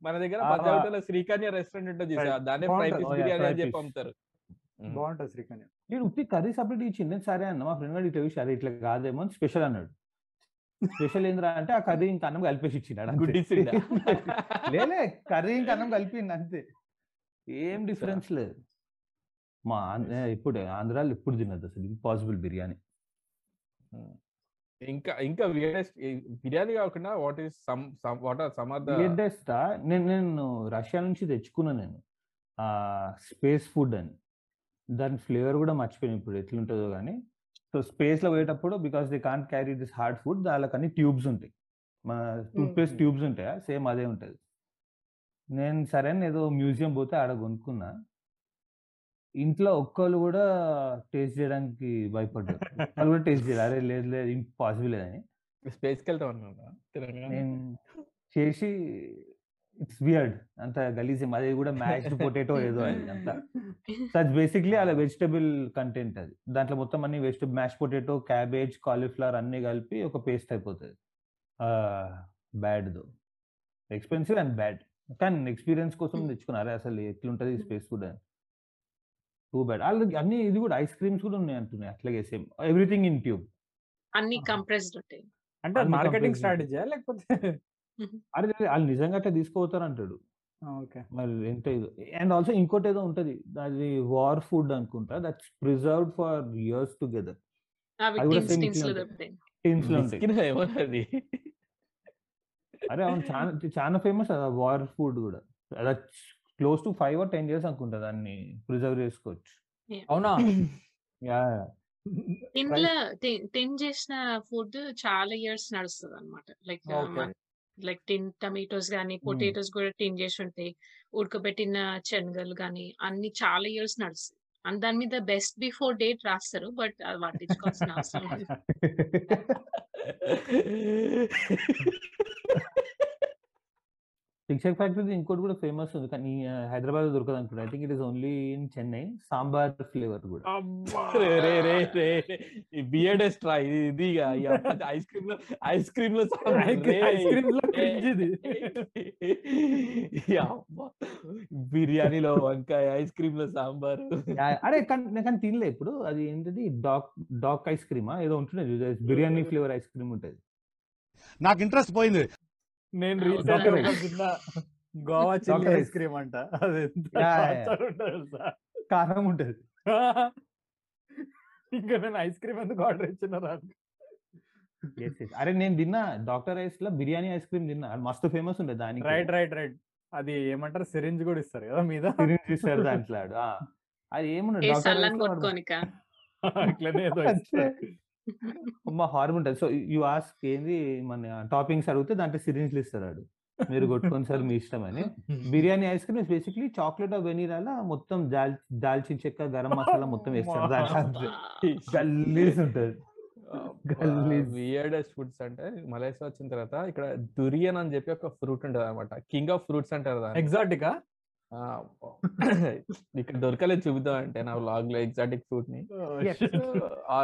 మన దగ్గర శ్రీకన్య రెస్టారెంట్ ఉంటుంది. దాన్నే ఫ్రై బాగుంటది. పీస్ బిర్యానీ అని చెప్పి. అమ్ముతారు. బాగుంటది శ్రీకన్య. నేను ఉత్తి కర్రీ సపరేట్ ఇచ్చింది నేను సరే అన్న మా ఫ్రెండ్ గారు ఇట్లా చూసి అరే ఇట్లా కాదేమో అని స్పెషల్ అన్నాడు. స్పెషల్ ఏంద్రా అంటే ఆ కర్రీ ఇంకా అన్నం కలిపేసి ఇచ్చినాడు. గుడ్డిసిండా? లేలే కర్రీ ఇంకా అన్నం కలిపింది అంతే. ఏం డిఫరెన్స్ లేదు. మా ఇప్పుడు ఆంధ్రాలో ఎప్పుడు తినదు అసలు ఇంపాసిబుల్ బిర్యానీ. ఉమ్. ఇంకా ఇంకా ఈ బిర్యానీ కాకుండా what is some what are some are the నేను నేను రష్యా నుంచి తెచ్చుకున్నా నేను. ఆ స్పేస్ ఫుడ్ అని. దాని ఫ్లేవర్ కూడా మర్చిపోయాను ఇప్పుడు ఎట్లుంటుందో కానీ సో స్పేస్లో పోయేటప్పుడు because they can't carry this hard food దానికి అన్ని ట్యూబ్స్ ఉంటాయి. మన టూత్ పేస్ట్ Hmm. ట్యూబ్స్ ఉంటాయా? సేమ్ అదే ఉంటుంది. నేను సరే ఏదో మ్యూజియం పోతే ఆడ కొనుక్కున్నా. ఇంట్లో ఒక్కళ్ళు కూడా టేస్ట్ చేయడానికి భయపడ్డారు. వాళ్ళు కూడా టేస్ట్ చేయాలి. అరే లేదు లేదు ఇంపాసిబుల్ అని. స్పేస్కి వెళ్తాం నేను చేసి ఇట్స్ వియర్డ్ అంత గలీజ్ అది కూడా మ్యాష్డ్ పొటాటో ఏదో అది అంత. సచ్ బేసిక్లీ అలా వెజిటబుల్ కంటెంట్ అది. దాంట్లో మొత్తం అన్ని vegetable mash potato cabbage cauliflower అన్ని కలిపి ఒక పేస్ట్ అయిపోతుంది. Bad though. Expensive and bad కానీ ఎక్స్పీరియన్స్ కోసం తెచ్చుకున్నారు అసలు ఎట్లుంటది స్పేస్ కూడా? టూ బ్యాడ్ వాళ్ళకి అన్ని ఇది కూడా ఐస్ క్రీమ్స్ కూడా ఉన్నాయి అంటున్నాయి అట్లాగే సేమ్ ఎవ్రీథింగ్ ఇన్ ట్యూబ్ అన్ని. కంప్రెస్డ్ ఉంటాయి. అంటే మార్కెటింగ్ companies స్ట్రాటజీయా అరే వాళ్ళు నిజంగా అట్లా తీసుకుపోతారు అంటాడు ఓకే. మరి ఎంత ఇది? అండ్ ఆల్సో ఇంకోటి ఏదో ఉంటది. అది వార్ ఫుడ్ అనుకుంటా. That's preserved for years together. అవి అది కూడా టీన్స్ దొరుకుతాయి. ఉంటాయి. అరే అవును. చాలా చాలా ఫేమస్ అది వార్ ఫుడ్ కూడా. అది close to five or ten years అనుకుంటా దాన్ని ప్రిజర్వ్ చేసుకోవచ్చు. అవునా? యా టిన్ల టిన్ చేసిన ఫుడ్ చాలా ఇయర్స్ నడుస్తుంది అనమాట లైక్. లైక్ టిన్ టమాటోస్ గానీ పొటాటోస్ కూడా టిన్ చేసి ఉంటాయి ఉడకబెట్టిన శనగలు గానీ అన్ని చాలా ఇయర్స్ నడుస్తాయి. అండ్ దాని మీద బెస్ట్ బిఫోర్ డేట్ రాస్తారు బట్ అది పట్టించుకోవాల్సిన అవసరం శిక్షక్ ఫ్యాక్టరీ ఇంకోటి కూడా ఫేమస్ ఉంది. కానీ హైదరాబాద్ దొరకదు అనుకుంటా. I think it is only in Chennai. Sambar flavour కూడా. రే రే రే రే. ఈ బియర్డెస్ట్ ట్రై ఇది ఇక ఐస్ క్రీమ్లో ఐస్ క్రీమ్లో ఐస్ క్రీమ్లో ఇది. బిర్యానీలో వంకాయ ఐస్ క్రీమ్లో సాంబార్ అరే కానీ నేను కానీ తినలే ఇప్పుడు. అది ఏంటిది? డాక్ డాక్ ఐస్ క్రీమా? ఏదో ఉంటుండే బిర్యానీ ఫ్లేవర్ ఐస్ క్రీమ్ ఉంటుంది. నాకు ఇంట్రెస్ట్ పోయింది. నేను recent Goa chilli. Ice cream అంట. అది? కారం ఉంటుంది ఇంకా నేను ఐస్ క్రీమ్ ఎందుకు ఆర్డర్ ఇచ్చిన Yes, yes. అరే నేను తిన్నా డాక్టర్ ఐస్లో బిర్యానీ ఐస్ క్రీమ్ తిన్నా. అది మస్తు ఫేమస్ ఉండే దానికి. Right right right. అది ఏమంటారు? సిరింజ్ కూడా ఇస్తారు కదా మీద? సిరింజ్ ఇస్తారు దాంట్లో. అది ఏముండదు డాక్టర్ ఇట్లనే. అమ్మ హార్మ్ ఉంటుంది. సో యు ఆస్క్ ఏంది మన టాపింగ్స్ అడిగితే దాంట్లో సిరింజ్లు ఇస్తారు ఆడు మీరు కొట్టుకొని సార్ మీ ఇష్టం అని. Biryani ice cream basically chocolate of వెనీలాలో మొత్తం దాల్ దాల్చిన చెక్క గరం మసాలా మొత్తం వేస్తారు దాంట్లో. గల్లీస్ ఉంటుంది. గల్లీస్. వియర్డెస్ట్ ఫుడ్స్ అంటే మలేషియా వచ్చిన తర్వాత ఇక్కడ దురియన్ అని చెప్పి ఒక ఫ్రూట్ ఉంటుంది అనమాట కింగ్ ఆఫ్ ఫ్రూట్స్ అంటారు దాన్ని. ఎగ్జాటికా ఆ, ఇక్కడ దొరకలేదు చూపిద్దాం అంటే నా వ్లాగ్లో ఎగ్జాటిక్ ఫ్రూట్ని ఆ,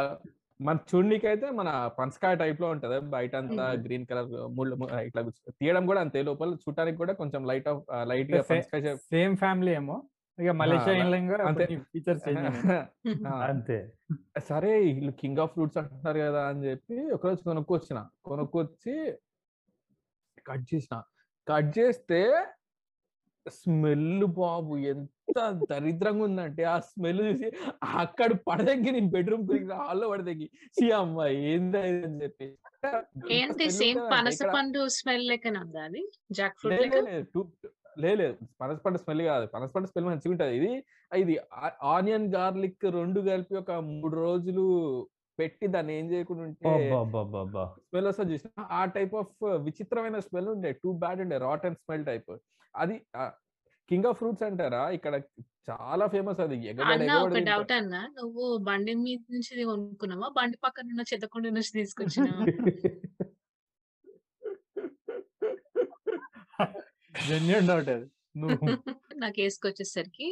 మన చూడనీకి అయితే మన పంచకాయ టైప్లో ఉంటది. బయట అంతా గ్రీన్ కలర్ ముళ్ళు ఇట్లా తీయడం కూడా అంతే లోపల చూడటానికి కూడా కొంచెం లైట్ ఆఫ్ లైట్గా. సేమ్ ఫ్యామిలీ ఏమో. ఇక మలేషియా. ఫీచర్స్ అంతే. సరే వీళ్ళు కింగ్ ఆఫ్ ఫ్రూట్స్ అంటున్నారు కదా అని చెప్పి ఒకరోజు కొనుక్కొచ్చిన. కొనుక్కొచ్చి కట్ చేసిన. కట్ చేస్తే స్మెల్ బాబు ఎంత దరిద్రంగా ఉందంటే ఆ స్మెల్ చూసి అక్కడ పడదగ్గి నేను బెడ్రూమ్ గురించి హాల్లో పడదగ్గి. సి అమ్మ ఏంది అని చెప్పి. ఏంటి smell సేమ్ పనస పండు స్మెల్ లెక్కన ఉందా అది? జాక్ ఫ్రూట్ లేదు పనస పండు స్మెల్ కాదు. పనస పండు స్మెల్ మంచిగా ఉంటది. ఇది ఇది ఆనియన్ గార్లిక్ రెండు కలిపి ఒక మూడు రోజులు పెట్టి దాన్ని ఏం చేయకుండా ఉంటే. స్మెల్ వస్తుంది చూసిన. ఆ టైప్ ఆఫ్ విచిత్రమైన స్మెల్ ఉండే టూ బ్యాడ్ ఉండే రాట్ అండ్ స్మెల్ టైప్. అది కింగ్ ఆఫ్ ఫ్రూట్స్ అంటారా? ఇక్కడ చాలా ఫేమస్ అది. అన్న ఒక. డౌట్ అన్న. నువ్వు బండి మీద నుంచి కొనుక్కున్నావా? బండి పక్కన ఉన్న చెత్తకుండి నుంచి తీసుకొచ్చినావా జెన్యున్ డౌట్ అది. నువ్వు నాకు వేసుకొచ్చేసరికి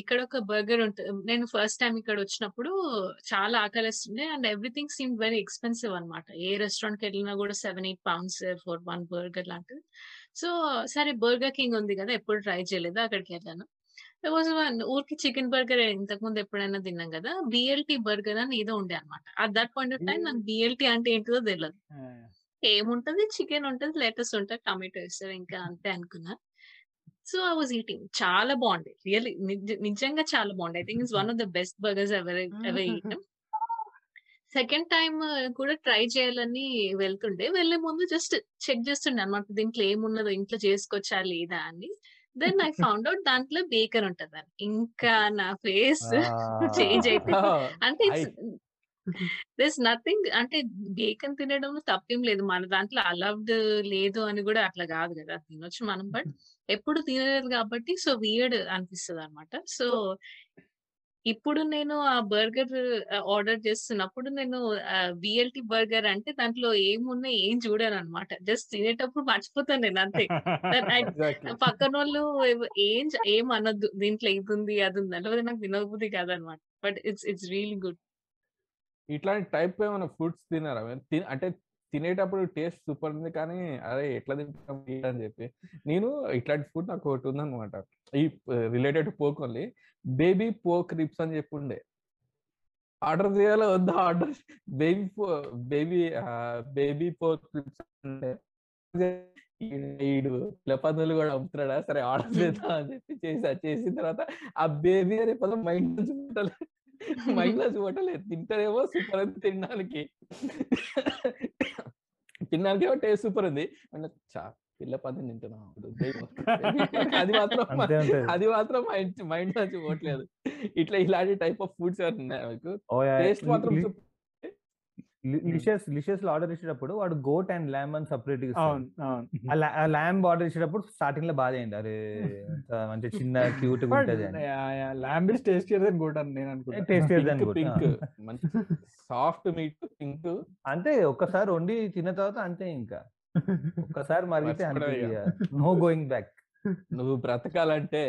ఇక్కడ ఒక బర్గర్ ఉంటుంది నేను ఫస్ట్ టైం ఇక్కడ వచ్చినప్పుడు చాలా ఆకలిస్తుండే and everything seem very expensive అన్నమాట. ఏ రెస్టారెంట్కి వెళ్ళినా కూడా seven eight pounds for one burger లాంటిది. సో సరే బర్గర్ కింగ్ ఉంది కదా ఎప్పుడు ట్రై చేయలేదు అక్కడికి వెళ్ళాను. వాజ్ వన్ ఊరికి చికెన్ బర్గర్ ఇంతకు ముందు ఎప్పుడైనా తిన్నాం కదా బిఎల్టీ బర్గర్ అని ఏదో ఉండే అనమాట at that point of time నాకు బిఎల్టీ అంటే ఏంటిదో తెలియదు ఏముంటది? చికెన్ ఉంటది లెటర్స్ ఉంటది టమాటో వేస్తారు ఇంకా అంతే అనుకున్నా. సో ఐ వాజ్ ఈటింగ్ చాలా బాగుంది రియల్లీ నిజంగా చాలా బాగుంది I think it's one of the best burgers ever ever eaten second time కూడా ట్రై చేయాలని వెళ్తుండే. వెళ్ళే ముందు జస్ట్ చెక్ చేస్తుండే అనమాట దీంట్లో ఏమున్నదో ఇంట్లో చేసుకొచ్చా లేదా అని. దెన్ ఐ ఫౌండ్ అవుట్ దాంట్లో బేకర్ ఉంటది ఇంకా నా ఫేస్ చేంజ్ అయిపోయింది. అంటే దిస్ నథింగ్ అంటే బేకన్ తినడంలో తప్పేం లేదు. మన దాంట్లో అలౌడ్ లేదు అని కూడా అట్లా కాదు కదా తినొచ్చు మనం. బట్ ఎప్పుడు తినలేదు కాబట్టి సో వియర్డ్ అనిపిస్తుంది అనమాట సో ఇప్పుడు నేను ఆ బర్గర్ ఆర్డర్ చేస్తున్నప్పుడు నేను బిఎల్టీ బర్గర్ అంటే దాంట్లో ఏమున్నాయి ఏం చూడాను అనమాట జస్ట్ తినేటప్పుడు మర్చిపోతాను నేను అంతే. పక్కన వాళ్ళు ఏం ఏం అనొద్దు. దీంట్లో ఇది ఉంది అది ఉంది అంటే నాకు వినోబుద్ధి కాదనమాట but it's it's really good. ఇట్లాంటి టైప్ ఏమైనా ఫుడ్స్ తినారా అంటే తినేటప్పుడు టేస్ట్ సూపర్ ఉంది కానీ అరే ఎట్లా తింటాం అని చెప్పి. నేను ఇట్లాంటి ఫుడ్ నాకు ఒకటి ఉందన్నమాట. ఈ related pork only. Baby pork ribs అని చెప్పి ఉండే. ఆర్డర్ చేయాలో వద్దా ఆర్డర్ బేబీ పో బేబీ బేబీ పోక్ రిప్స్ ఈడు పిల్లపందులు కూడా అమ్ముతున్నాడా? సరే ఆర్డర్ చేద్దాం అని చెప్పి చేసా. చేసిన తర్వాత ఆ బేబీ అనే పదం మైండ్ నుంచి నుంచి పుట్టలేదు తింటారేమో సూపర్ ఉంది తినడానికి. తినడానికి ఏమో టేస్ట్ సూపర్ ఉంది. చా పిల్ల పందిని తింటున్నాం. అది మాత్రం. అది మాత్రం మైండ్ మైండ్ నుంచి పోవట్లేదు ఇట్లా ఇలాంటి టైప్ ఆఫ్ ఫుడ్స్ టేస్ట్ మాత్రం లిషియస్ లిషియస్లో ఆర్డర్ ఇచ్చేటప్పుడు వాడు గోట్ అండ్ ల్యామ్ అని సపరేట్ ఆ ల్యాంబ్ ఆర్డర్ ఇచ్చేటప్పుడు స్టార్టింగ్లో బాగా అయింది అరే మంచి చిన్న క్యూట్ ఉంటది అని. లాంబిస్ టేస్టియర్ దెన్ గుడ్ అని నేను అనుకుంటా. Taste pink pink. మంచి సాఫ్ట్ మీట్ పింక్. అంతే ఒక్కసారి వండి తిన్న తర్వాత అంతే ఇంకా. ఒక్కసారి మరిగితే నో గోయింగ్ బ్యాక్ నువ్వు బ్రతకాలంటే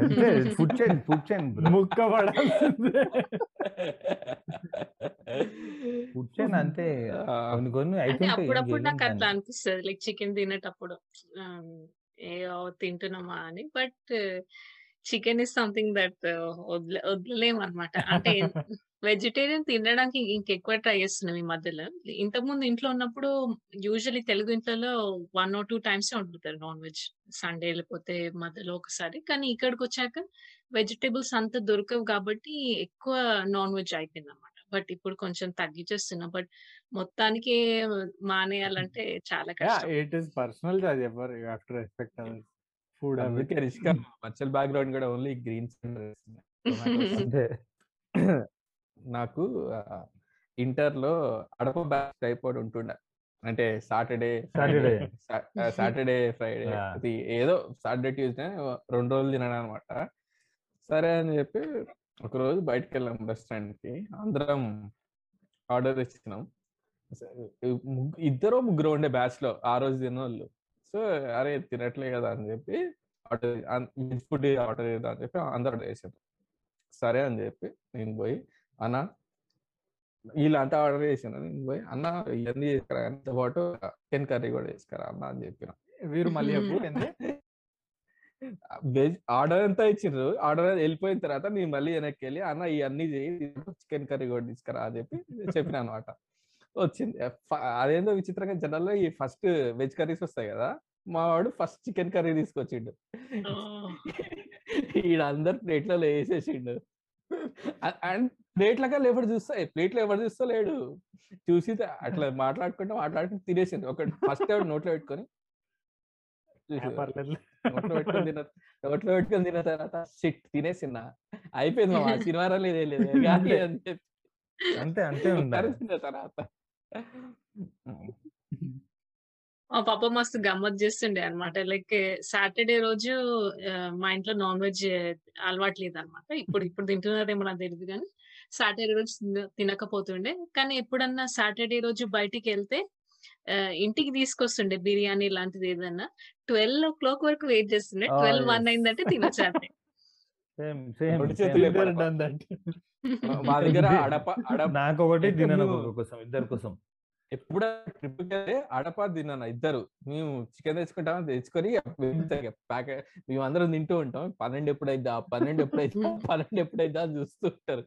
అంతే ఫుడ్ చైన్ ఫుడ్ చైన్ ముక్క పడాల్సిందే. ఫుడ్ చైన్ అంతే కొన్ని కొన్ని ఏం అప్పుడప్పుడు నాకు అట్లా. అనిపిస్తుంది. లైక్ చికెన్ తినేటప్పుడు ఏయో తింటున్నామా అని. But chicken is something that వదిలేం అనమాట అంటే వెజిటేరియన్ తినడానికి ఇంకెక్కువ ట్రై చేస్తున్నాం ఈ మధ్యలో. ఇంతకు ముందు ఇంట్లో ఉన్నప్పుడు యూజువల్లీ తెలుగు ఇంట్లో వన్ ఆర్ టూ టైమ్స్ వండుతారు నాన్ వెజ్. సండే లేకపోతే మధ్యలో ఒకసారి. కానీ ఇక్కడికి వచ్చాక వెజిటేబుల్స్ అంత దొరకవు కాబట్టి ఎక్కువ నాన్ వెజ్ అయిపోయింది అనమాట బట్ ఇప్పుడు కొంచెం తగ్గించేస్తున్నా. బట్ మొత్తానికి మానేయాలంటే చాలా కష్టం. It personal choice ever you have to respect others food అందుకే రిష్కా మచ్చల్ బ్యాక్గ్రౌండ్ కూడా ఓన్లీ గ్రీన్స్ అంతే. నాకు ఇంటర్లో అడప బ్యాచ్ టైప్ ఒకటి ఉంటుండే. అంటే సాటర్డే Saturday. సాటర్డే. ఫ్రైడే. అది ఏదో సాటర్డే ట్యూస్డే రెండు రోజులు తినడం అనమాట సరే అని చెప్పి ఒక రోజు బయటకు వెళ్ళాం రెస్టారెంట్కి అందరం ఆర్డర్ ఇచ్చినాం ఇద్దరు ముగ్గురు ఉండే బ్యాచ్లో ఆ రోజు తినోళ్ళు. సో అరే తినట్లే కదా అని చెప్పి ఆర్డర్ ఫుడ్ ఆర్డర్ చేద్దాం అని చెప్పి అందరు ఆర్డర్ చేసాం. సరే అని చెప్పి నేను పోయి అన్న వీళ్ళంతా ఆర్డర్ చేసాను నేను పోయి అన్న ఇవన్నీ తీసుకురా దాంతో పాటు చికెన్ కర్రీ కూడా తీసుకురా అన్న? అని చెప్పిన. వీరు మళ్ళీ? వెజ్ ఆర్డర్ అంతా ఇచ్చిండ్రు. ఆర్డర్ వెళ్ళిపోయిన తర్వాత నేను మళ్ళీ వెనక్కి వెళ్ళి అన్న ఇవన్నీ చేయి. చికెన్ కర్రీ కూడా తీసుకురా అని చెప్పి చెప్పిన అనమాట వచ్చింది. అదేందో విచిత్రంగా జనరల్ ఈ ఫస్ట్ వెజ్ కర్రీస్ వస్తాయి కదా మా వాడు ఫస్ట్ చికెన్ కర్రీ తీసుకొచ్చిండు. ఈడ అందరు ప్లేట్లలో వేసేసిండు అండ్ ప్లేట్లగా ఎవరు చూస్తా. ప్లేట్లో ఎవరు చూస్తా లేడు. చూసి అట్లా మాట్లాడుకుంటూ మాట్లాడుకుంటూ తినేసిండు. ఒక ఫస్ట్ ఎవరు నోట్లో పెట్టుకొని నోట్లో పెట్టుకొని తిన్న నోట్లో పెట్టుకొని తిన్న తర్వాత షిట్ తినేసిన్నా అయిపోయింది మా సినిమా లేదు లేదు. కానీ అని చెప్పి. అంతే అంతే తర్వాత. మా పాప మస్తు గమ్మత్ చేస్తుండే అనమాట లైక్ సాటర్డే రోజు మా ఇంట్లో నాన్ వెజ్ అలవాటు లేదనమాట ఇప్పుడు ఇప్పుడు తింటున్నారేమో నాకు తెలియదు కానీ సాటర్డే రోజు తిన- తినకపోతుండే. కానీ ఎప్పుడన్నా సాటర్డే రోజు బయటికి వెళ్తే ఇంటికి తీసుకొస్తుండే బిర్యానీ లాంటిది ఏదన్నా. ట్వెల్వ్ ఓ క్లాక్ వరకు వెయిట్ చేస్తుండే. Twelve one. అయిందంటే అడప అడప నాకు ఒకటి ఒక్కొక్క కోసం ఇద్దరి కోసం. ఎప్పుడు ట్రిప్ అడప తిన్నాను ఇద్దరు. మేము చికెన్ తెచ్చుకుంటాం తెచ్చుకొని ప్యాకెట్ మేము అందరం తింటూ ఉంటాం. పన్నెండు ఎప్పుడైద్దా? పన్నెండు ఎప్పుడైద్దా? పన్నెండు ఎప్పుడైద్దా? అని చూస్తూ ఉంటారు.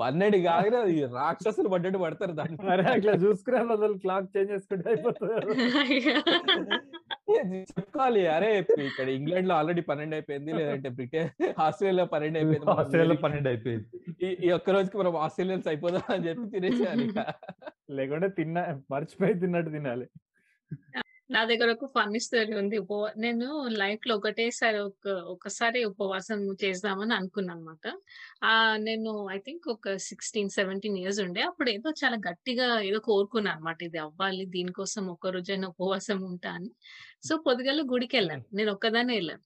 పన్నెండు కాగానే రాక్షసులు పడ్డట్టు పడతారు దాన్ని అట్లా చూసుకునే బదులు క్లాక్ చేంజ్ చేసుకుంటే అయిపోతుంది. చెప్పుకోవాలి అరే ఇక్కడ ఇంగ్లాండ్లో ఆల్రెడీ పన్నెండు అయిపోయింది. లేదంటే బ్రిటన్ ఆస్ట్రేలియా పన్నెండు అయిపోయింది. ఆస్ట్రేలియా పన్నెండు అయిపోయింది. ఈ- ఒక్క రోజుకి మనం ఆస్ట్రేలియన్స్ అయిపోదాం అని చెప్పి తినేసేయాలి ఇక. లేకుంటే తిన్నా మర్చిపోయి తిన్నట్టు తినాలి. నా దగ్గర ఒక ఫన్నీ స్టోరీ ఉంది. ఉపవా నేను లైఫ్లో ఒకటేసారి ఒక ఒకసారి ఉపవాసం చేద్దామని అనుకున్నాను అనమాట ఆ నేను ఐ థింక్ ఒక సిక్స్టీన్ సెవెంటీన్ ఇయర్స్ ఉండే. అప్పుడు ఏదో చాలా గట్టిగా ఏదో కోరుకున్నాను అనమాట ఇది అవ్వాలి దీనికోసం ఒక్క రోజైనా ఉపవాసం ఉంటా అని. సో పొద్దుగల గుడికి వెళ్ళాను నేను ఒక్కదానే వెళ్ళాను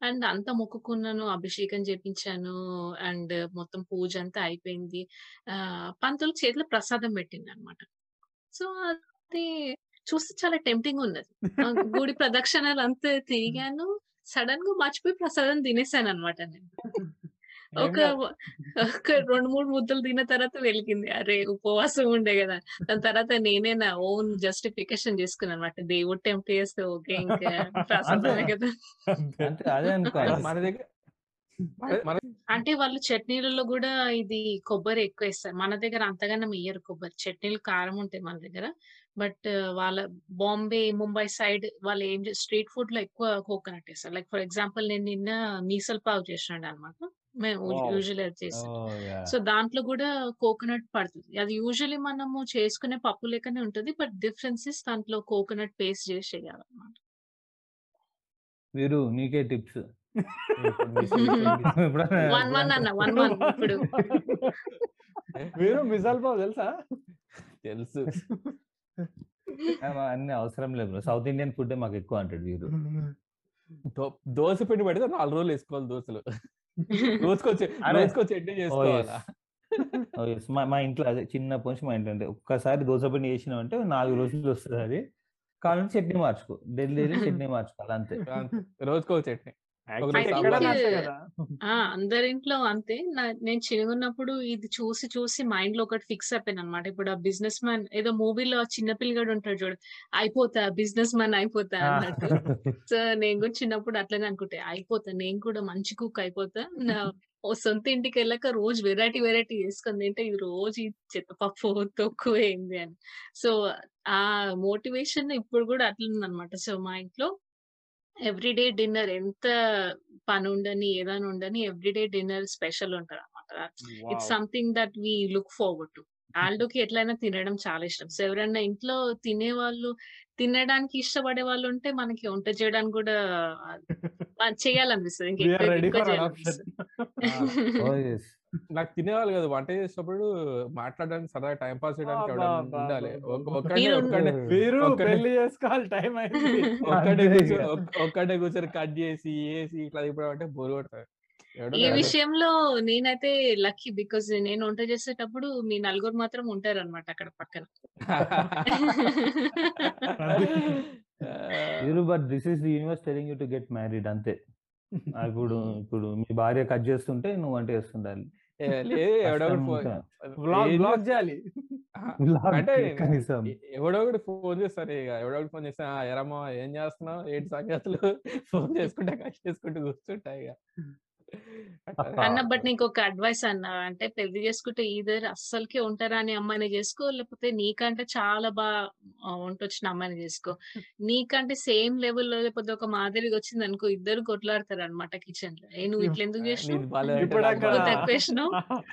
అండ్ అంతా మొక్కుకున్నాను అభిషేకం చేపించాను. అండ్ మొత్తం పూజ అంతా అయిపోయింది. ఆ పంతులు చేతిలో ప్రసాదం పెట్టింది అనమాట సో అది చూస్తే చాలా టెంప్టింగ్ ఉన్నది. గుడి ప్రదక్షిణలు అంతా తిరిగాను సడన్గా మర్చిపోయి ప్రసాదం తినేసాను అనమాట నేను ఒక ఒక రెండు మూడు ముద్దలు తిన్న తర్వాత వెలిగింది. అరే ఉపవాసం ఉండే కదా. దాని తర్వాత నేనే నా ఓన్ జస్టిఫికేషన్ చేసుకున్నాను అనమాట దేవుడు టెంప్ట్ చేస్తే ఓకే ఇంకా ప్రసాదమే కదా మన దగ్గర అంటే వాళ్ళు చట్నీలలో కూడా ఇది కొబ్బరి ఎక్కువ వేస్తారు. మన దగ్గర అంతగానం వేయరు కొబ్బరి. చట్నీలు కారం ఉంటాయి మన దగ్గర. బట్ వాళ్ళ బాంబే ముంబై సైడ్ వాళ్ళు ఏం స్ట్రీట్ ఫుడ్లో ఎక్కువ కోకోనట్ వేస్తారు. లైక్ ఫర్ ఎగ్జాంపుల్ నేను నిన్న మీసల్ పావ్ చేసినాడు అనమాట మేము. యూజువల్ అది చేస్తాం yeah. సో దాంట్లో కూడా కోకోనట్ పడుతుంది. అది యూజువలీ మనము చేసుకునే పప్పు లెక్కనే ఉంటుంది బట్ డిఫరెన్సెస్ దాంట్లో కోకోనట్ పేస్ట్ చేసి చేయాలన్నమాట. వీరు నీకే టిప్స్. వన్ వన్ అన్న వన్ వన్ ఇప్పుడు. మీరు మిసాల్ పావ్ తెలుసా? తెలుసు. అన్ని అవసరం లేదు సౌత్ ఇండియన్ ఫుడ్ మాకు ఎక్కువ అంటాడు వీరు దోశ పిండి పెడితే నాలుగు రోజులు వేసుకోవాలి దోశలు. రోజుకొచ్చి చేసుకోవాలా. మా మా ఇంట్లో అదే చిన్న పొంచి మా ఇంట్లో అంటే ఒక్కసారి దోశ పిండి చేసినాం అంటే నాలుగు రోజులు వస్తుంది అది. కావాలంటే చట్నీ మార్చుకో. డైలీ చట్నీ మార్చుకోవాలి అంతే. అంతే. రోజుకో చట్నీ. అందరింట్లో అంతే. నేను చిన్నగున్నప్పుడు ఇది చూసి చూసి మైండ్లో ఒకటి ఫిక్స్ అయిపోయాను అనమాట ఇప్పుడు ఆ బిజినెస్ మ్యాన్ ఏదో మూవీలో చిన్న పిల్లగాడు ఉంటాడు చూడు అయిపోతా బిజినెస్ మ్యాన్ అయిపోతా అన్నట్టు. సో నేను కూడా చిన్నప్పుడు అట్లనే అనుకుంటే అయిపోతా నేను కూడా మంచి కుక్ అయిపోతా. నా ఓ సొంత ఇంటికి వెళ్ళాక రోజు వెరైటీ వెరైటీ చేసుకొని తింటే ఇది రోజు ఈ చెత్తపప్పు తక్కువ ఏంది అని. సో ఆ మోటివేషన్ ఇప్పుడు కూడా అట్లుంది అనమాట సో మా ఇంట్లో ఎవ్రీడే డిన్నర్ ఎంత పని ఉండని ఏదైనా ఉండని ఎవ్రీడే డిన్నర్ స్పెషల్ ఉంటది అనమాట it's something that we look forward to ఆల్డోకి ఎట్లయినా తినడం చాలా ఇష్టం. సో ఎవరైనా ఇంట్లో తినే వాళ్ళు తినడానికి ఇష్టపడే వాళ్ళు ఉంటే మనకి వంట చేయడానికి కూడా చేయాలనిపిస్తుంది. ఇంకా నాకు తినేవాళ్ళు కదా. వంట చేసేటప్పుడు మాట్లాడడానికి సరదా టైం పాస్ చేయడానికి ఉండాలి. మీరు- పెళ్ళి చేసుకోవాలి. టైం అయింది. ఒక్కడే కూర్చొని కట్ చేసి వేసి ఇట్లా ఇప్పుడు అంటే బోరు కొడతాయి ఈ. విషయంలో నేనైతే లక్కీ బికాజ్ నేను వంట చేసేటప్పుడు మీ నలుగురు మాత్రం ఉంటారు అనమాట అక్కడ పక్కన. But this is the universe telling you to get married అంతే. ఇప్పుడు ఇప్పుడు మీ భార్య కట్ చేస్తుంటే నువ్వు వంట చేస్తుండాలి. కష్టం బ్లాగ్ చేయాలి. అంటే ఎవడో ఒకటి ఫోన్ చేస్తారు ఇక. ఎవడో ఒకటి ఫోన్ చేస్తా ఎరమ్మా ఏం చేస్తున్నావు? ఏంటి సంగతులు? ఫోన్ చేసుకుంటా కట్ చేసుకుంటూ కూర్చుంటా ఇక. అన్న బట్ నీకు ఒక అడ్వైస్ అన్న. అంటే పెళ్ళి చేసుకుంటే ఈధర్ అస్సలకి ఉంటారా అని అమ్మాయిని చేసుకో లేకపోతే నీకంటే చాలా బాగా వంట వచ్చిన అమ్మాయిని చేసుకో. నీకంటే సేమ్ లెవెల్లో లేకపోతే ఒక మాదిరిగా వచ్చింది అనుకో ఇద్దరు కొట్లాడతారు అనమాట కిచెన్లో ఏ నువ్వు ఇట్లా ఎందుకు చేసినావు. తక్కువ వేసినావు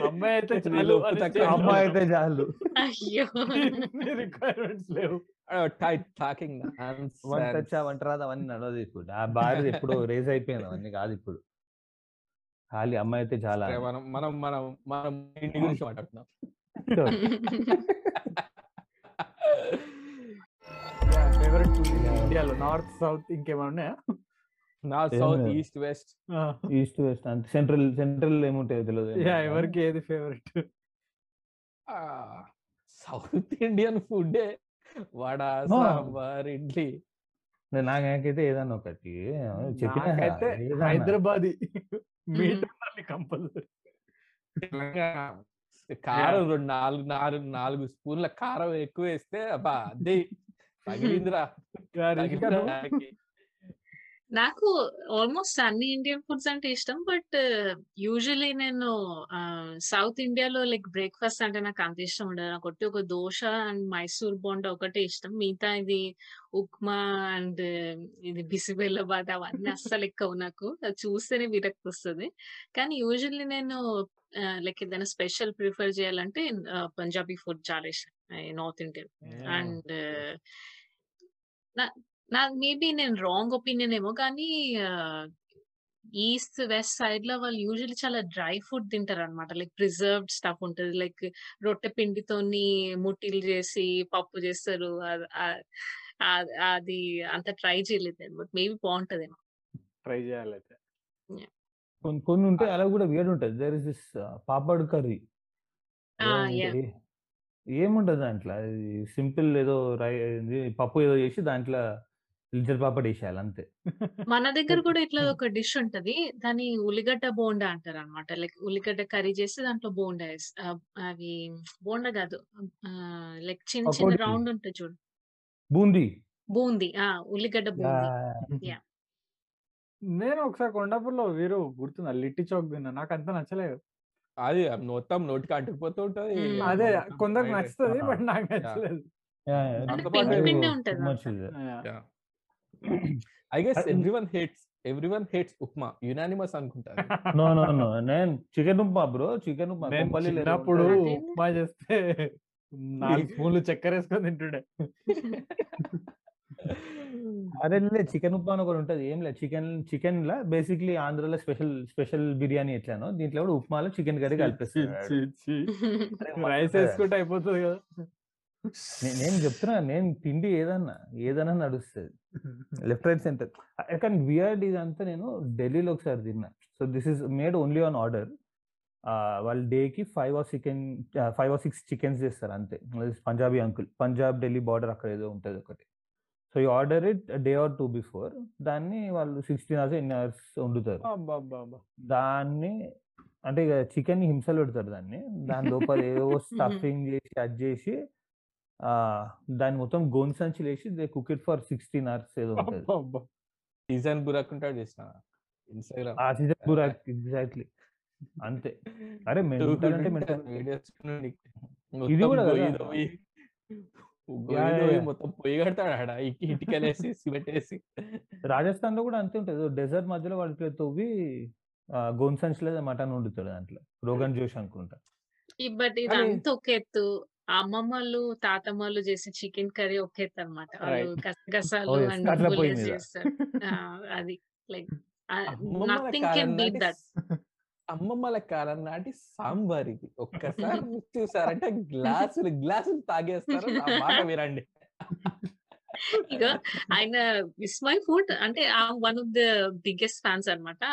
అమ్మాయి అయితే నీళ్ళు చాలు అమ్మాయి అయితే చాలు. అయ్యో! రిక్వైర్మెంట్స్ లేవు. టాకింగ్ వంట వచ్చా వంట రాదు? అవన్నీ నడవదు ఇప్పుడు. ఆ భార్య ఎప్పుడు రేజ్ అయిపోయింది అవన్నీ కాదు ఇప్పుడు. ఖాళీ అమ్మాయి అయితే చాలా మనం మనం మనం మనం ఇంటి గురించి మాట్లాడుతున్నాం ఫేవరెట్ ఫుడ్ ఇండియాలో నార్త్ సౌత్ ఇంకేమైనా ఉన్నాయా? నా ఏం south. East west east west అంతే. సెంట్రల్ సెంట్రల్ ఏముంటాయో తెలియదు యా ఎవరికి ఏది favourite south Indian food vada No. Sambar idli. నాకైతే ఏదన్నా ఒకటి చెప్పిన హైదరాబాద్. మీట్ ఉండాలి కంపల్సరీ. తెలంగాణ కారం రెండు నాలుగు నాలుగు నాలుగు స్పూన్ల కారం ఎక్కువ వేస్తే అబ్బా అదే తగిలిందిరా. తగిలిందిరా నాకి. ఆల్మోస్ట్ అన్ని ఇండియన్ ఫుడ్స్ అంటే ఇష్టం బట్ యూజువలీ నేను సౌత్ ఇండియాలో లైక్ బ్రేక్ఫాస్ట్ అంటే నాకు అంత ఇష్టం ఉండదు. నాకు ఒకటి ఒక దోశ అండ్ మైసూర్ బోండా ఒకటే ఇష్టం. మిగతా ఇది ఉప్మా అండ్ ఇది బిసిబెల్ల బాద్ అవన్నీ అస్సలు ఎక్కువ నాకు. అది చూస్తేనే విరక్తి వస్తుంది. కానీ యూజువల్లీ నేను లైక్ ఏదైనా స్పెషల్ ప్రిఫర్ చేయాలంటే పంజాబీ ఫుడ్ చాలా ఇష్టం. నార్త్ ఇండియన్ అండ్ నా మేబీ నేను రాంగ్ ఒపీనియన్ ఏమో కానీ ఈస్ట్ వెస్ట్ సైడ్లో వాళ్ళు యూజువల్లీ చాలా డ్రై ఫుడ్ తింటారు అనమాట లైక్ ప్రిజర్వ్డ్ స్టఫ్ ఉంటది. లైక్ రొట్టె పిండితోని ముట్టిలు చేసి పప్పు చేస్తారు. అద- అంత ట్రై చేయలేదు బట్ మేబీ బాగుంటదేమో. ట్రై చేయాలి అయితే కొన్ని కొన్ని ఉంటాయి. అలా కూడా వేడి ఉంటుంది. There is this papad curry. Ah, yeah. ఏముంటది దాంట్లో? సింపుల్ ఏదో పప్పు ఏదో చేసి దాంట్లో లిటిల్ పాపడ్ వేసేయాలి అంతే. మన దగ్గర కూడా ఇట్లా ఒక డిష్ ఉంటది. దాని ఉల్లిగడ్డ బోండా అంటారు అనమాట లైక్ ఉల్లిగడ్డ కర్రీ చేసి దాంట్లో బోండా అవి బోండా కాదు. లైక్ చిన్న చిన్న. రౌండ్ ఉంటుంది చూడు. బూందీ. బూందీ. ఆ ఉల్లిగడ్డ బూందీ. యా నేను ఒకసారి కొండాపూర్లో వీరు గుర్తుందా? లిట్టి చౌక్ తిన్నా. నాకు అంత నచ్చలేదు. అది మొత్తం నోటికి అంటుకుపోతూ ఉంటది. అదే కొందరికి. నచ్చుతుంది. బట్ నాకు నచ్చలేదు. ఐ గెస్ అది- everyone hates everyone hates upma unanimous అనుకుంటారు. నో నో నో నేను chicken upma bro. Chicken upma. చిన్నప్పుడు? ఉప్మా చేస్తే నాలుగు స్పూన్లు చక్కెర వేసుకొని తింటుండే. అదే లేదు చికెన్ ఉప్మా అని ఒకటి ఉంటది. ఏం లేదు చికెన్ చికెన్ లా బేసిక్లీ ఆంధ్రలో స్పెషల్ స్పెషల్ బిర్యానీ ఎట్లానో. దీంట్లో కూడా ఉప్మాలో చికెన్ కర్రీ కలిపేస్తారు. రైస్ వేసుకుంటే అయిపోతుంది కదా. నేను చెప్తున్నా నేను తిండి ఏదన్నా ఏదన్నా నడుస్తుంది. లెఫ్ట్ రైట్ సెంటర్ కానీ వియర్డ్ ఇదంతా నేను ఢిల్లీలో ఒకసారి తిన్నా. So this is made only on order వాళ్ళు డేకి five or chicken five or six chickens చేస్తారు అంతే. పంజాబీ అంకుల్ పంజాబ్ ఢిల్లీ బార్డర్ అక్కడ ఏదో ఉంటుంది ఒకటి. సో ఈ order it day or two before దాన్ని వాళ్ళు సిక్స్టీన్ అవర్స్ ఎన్ని అవర్స్ వండుతారు. దాన్ని అంటే ఇక చికెన్ హింసలు పెడతారు దాన్ని. దాని లోపల ఏవో స్టఫింగ్ చేసి అది చేసి దాన్ని మొత్తం గోన్ సంచులు వేసి they cook it for sixteen hours ఏదో ఉంటుంది. సీజన్ బురాక్ ఉంటాడు చేసిన ఇన్స్టాగ్రామ్. ఆ సీజన్ పూరా ఎగ్జాక్ట్లీ. అంతే. అరే mental అంటే. ఇది కూడా. మొత్తం పొయ్యి కడతాడు ఆడ. ఇకి- ఇటుకలేసి సిమెంట్ వేసి రాజస్థాన్లో కూడా అంతే ఉంటుంది. డెజర్ట్ మధ్యలో వాడికి తవ్వి గోన్ సంచులో మటన్ వండుతాడు దాంట్లో. రోగన్ జోష్ అనుకుంటా. బట్ ఇది కానీ- అంత ఒక ఎత్తు. అమ్మమ్మలు తాతమ్మలు చేసే చికెన్ కర్రీ ఒక ఎత్తు అనమాట వాళ్ళు Right. గసగసాలు Oh, yes. అండ్ కట్ల పొయ్యి పుల్లేసి మీద. చేస్తారు ఆ, అది లైక్ అమ్మమ్మల నథింగ్ కెన్ కాలం బీట్ నాటి దట్ అమ్మమ్మల కాలం నాటి సాంబార్ ఇది ఒక్కసారి రుచి చూసారంటే గ్లాసులు గ్లాసులు తాగేస్తారు మాట వినండి ఇక ఆయన విస్మయ్ ఫుడ్ అంటే one of the biggest fans అన్నమాట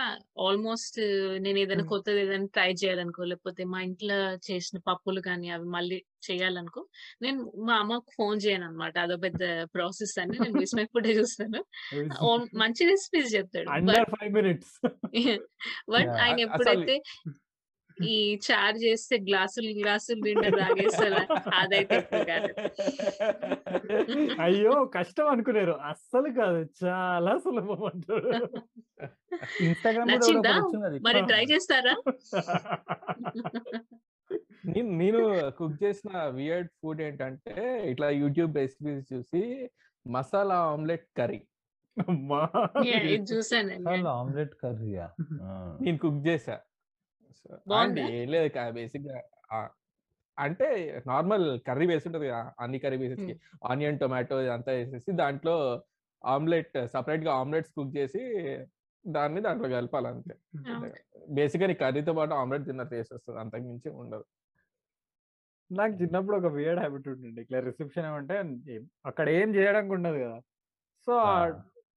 ఆల్మోస్ట్ నేను ఏదైనా. కొత్తది ఏదైనా ట్రై చేయాలనుకో లేకపోతే మా ఇంట్లో చేసిన పప్పులు కానీ అవి మళ్ళీ చేయాలనుకో నేను మా అమ్మకు ఫోన్ చేయను అనమాట అదో పెద్ద ప్రాసెస్ అని నేను విస్మయ్ ఫుడ్ చూస్తాను మంచి రెసిపీస్ చెప్తాడు అండర్ ఫైవ్ మినిట్స్ బట్. ఆయన ఎప్పుడైతే ఈ చార్ చేస్తే గ్లాసులు గ్లాసులు నిండా తాగేస్తాడు అదైతే అయ్యో కష్టం అనుకున్నారు అస్సలు కాదు. చాలా సులభం అంటారు. ఇన్స్టాగ్రామ్? మరి ట్రై చేస్తారా? నేను కుక్ చేసిన వియర్డ్ ఫుడ్ ఏంటంటే ఇట్లా యూట్యూబ్ రెసిపీస్ చూసి మసాలా ఆమ్లెట్ కర్రీ. ఆమ్లెట్ కర్రీయా? నేను కుక్ చేసా ఏం లేదు బేసిక్గా అంటే నార్మల్ కర్రీ వేసి ఉంటుంది కదా అన్ని కర్రీ వేసేసి ఆనియన్ టొమాటో ఇదంతా వేసేసి దాంట్లో ఆమ్లెట్ సపరేట్గా ఆమ్లెట్స్ కుక్ చేసి దాన్ని దాంట్లో కలపాలి అంతే. బేసిక్గా కర్రీతో పాటు ఆమ్లెట్ తిన్న టేస్ట్ వస్తుంది అంతకు మించి ఉండదు. నాకు చిన్నప్పుడు ఒక వియర్డ్ హ్యాబిట్ ఉంటుంది ఇట్లా రిసెప్షన్ ఏమంటే అక్కడ ఏం చేయడానికి ఉండదు కదా. సో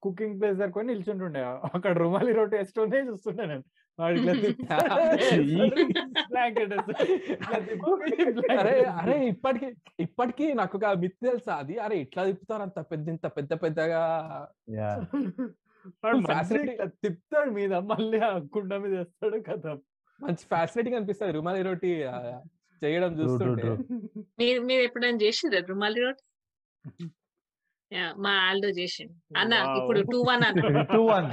కుకింగ్ ప్లేస్ దగ్గర కొని నిల్చుంటుండే. అక్కడ రుమాలి రొట్టె వేస్తుండే చూస్తుండే నేను. అరే అరే ఇప్పటికి ఇప్పటికి నాకు ఒక మిత్ తెలుసా అది? అరే ఇట్లా తిప్పుతారు అంత పెద్ద ఇంత పెద్ద పెద్దగా. తిప్పుతాడు మీద మళ్ళీ ఆ కుండ మీద వేస్తాడు కదా. మంచి ఫ్యాసినేటింగ్ అనిపిస్తుంది రుమాలి రోటి చేయడం చూస్తుంటే. మీరు మీరు ఎప్పుడైనా చేసిండ్రా రుమాలి రోటి? మా ఆల్డో చేసిండు. అన్న. ఇప్పుడు టూ వన్ అన్న. Two one.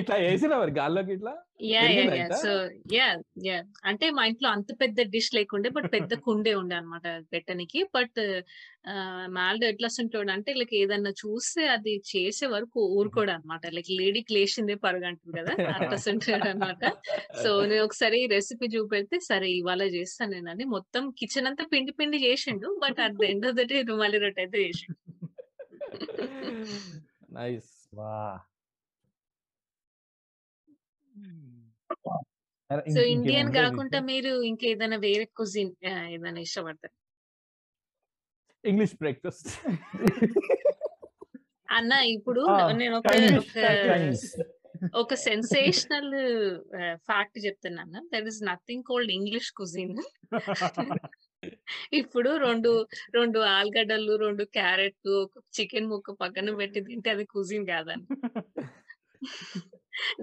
ఇట్లా వేసిన మరి గాల్లోకి ఇట్లా? అంటే మా ఇంట్లో అంత పెద్ద డిష్ లేకుండే బట్ పెద్ద కుండే ఉండే అనమాట పెట్టనికి. బట్ మాల్డో ఎట్లా ఉంటాడు అంటే లైక్ ఏదన్నా చూస్తే అది చేసే వరకు ఊరుకోడు అనమాట లైక్ లేడీకి లేచిందే పరుగంటుంది కదా అట్లా ఉంటాడు అనమాట సో నేను ఒకసారి రెసిపీ చూపెడితే సరే ఇవాళ చేస్తాను నేను అని మొత్తం కిచెన్ అంతా పిండి పిండి చేసిండు. But at the end of the day rumali రొట్టె అయితే చేసిండు. నైస్ వా. సో ఇండియన్ కాకుండా మీరు ఇంకా ఏదైనా వేరే కుజిన్ ఏదైనా ఇష్టపడతారు? English breakfast. అన్న ఇప్పుడు నేను ఒక. ఒక సెన్సేషనల్ ఫ్యాక్ట్ చెప్తున్నాను that is nothing called English cuisine ఇప్పుడు రెండు రెండు ఆలుగడ్డలు రెండు క్యారెట్ చికెన్ ముక్క పక్కన పెట్టి తింటే అది కుజిన్ కాదని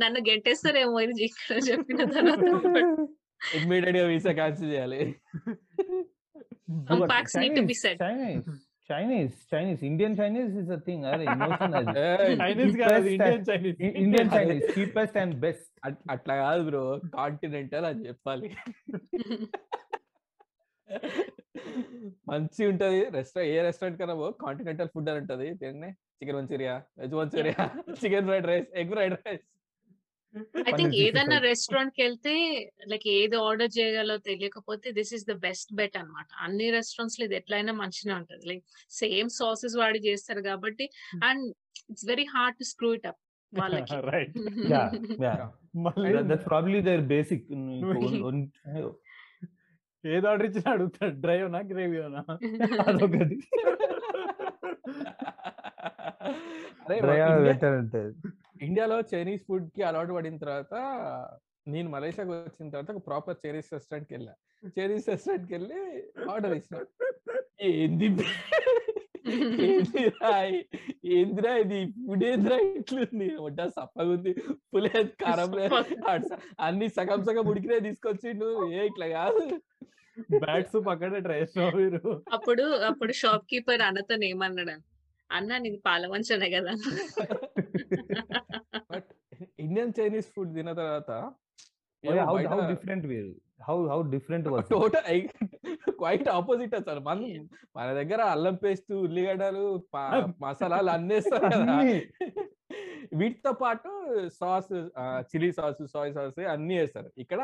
నన్ను గెంటేస్తారేమో ఇది ఇక్కడ చెప్పిన తర్వాత ఇమ్మీడియట్గా వీసా క్యాన్సిల్ చేయాలి. Said. Chinese Chinese Chinese Indian Chinese is a thing అరే చైనీస్ కాదు Cheapest Indian and- Chinese Indian Chinese cheapest and best at- అట్లా కాదు బ్రో కాంటినెంటల్ అని చెప్పాలి. మంచి ఉంటది. రెస్టారెంట్ ఏ రెస్టారెంట్ కన్నా కాంటినెంటల్ ఫుడ్ అని ఉంటది. తిన్నే. Chicken manchuria veg manchuria chicken fried rice egg fried rice I think ఏదన్నా 65. రెస్టారెంట్కి వెళ్తే లైక్ ఏది ఆర్డర్ చేయగలో తెలియకపోతే this is the best bet అన్నమాట. అన్ని రెస్టారెంట్స్లో ఇది ఎట్లయినా మంచిగా ఉంటది. లైక్ సేమ్ సాసెస్ వాడి చేస్తారు కాబట్టి and it's very hard to screw it up వాళ్ళకి. Right yeah yeah. మళ్ళీ దట్స్ ప్రాబ్లీ దేర్ బేసిక్ ఏది ఆర్డర్ ఇచ్చినా అడుగుతాడు. డ్రైవ్నా గ్రేవీనా? అదొకటి. ఇండియాలో చైనీస్ ఫుడ్కి అలవాటు పడిన తర్వాత నేను మలేషియాకి వచ్చిన తర్వాత ఒక ప్రాపర్ చైనీస్ రెస్టారెంట్కి వెళ్ళా. చైనీస్ రెస్టారెంట్కి వెళ్ళి ఆర్డర్ ఇచ్చిన. ఏంది ఏందిరా ఇది? ఫుడ్ ఏందిరా ఇట్లుంది వంట సప్పగా ఉంది. పులేదు కారం లేదు. అన్ని సగం సగం ఉడికినే తీసుకొచ్చి నువ్వు ఏ ఇట్లా కాదు. బ్యాట్స్ పక్కనే ట్రై చేసినావు మీరు? అప్పుడు అప్పుడు షాప్ కీపర్ అన్నతో ఏమన్నాడు? అన్న నీది పాలవంచనే కదా. బట్ ఇండియన్ చైనీస్ ఫుడ్ తిన్న తర్వాత హౌ హౌ డిఫరెంట్ వేరు. How how different was total quite opposite అసలు. మన మన దగ్గర అల్లం పేస్ట్ ఉల్లిగడ్డలు మసాలాలు అన్నీ వేస్తారు కదా. వీటితో పాటు sauce chilli sauce soy sauce అన్ని వేస్తారు. ఇక్కడ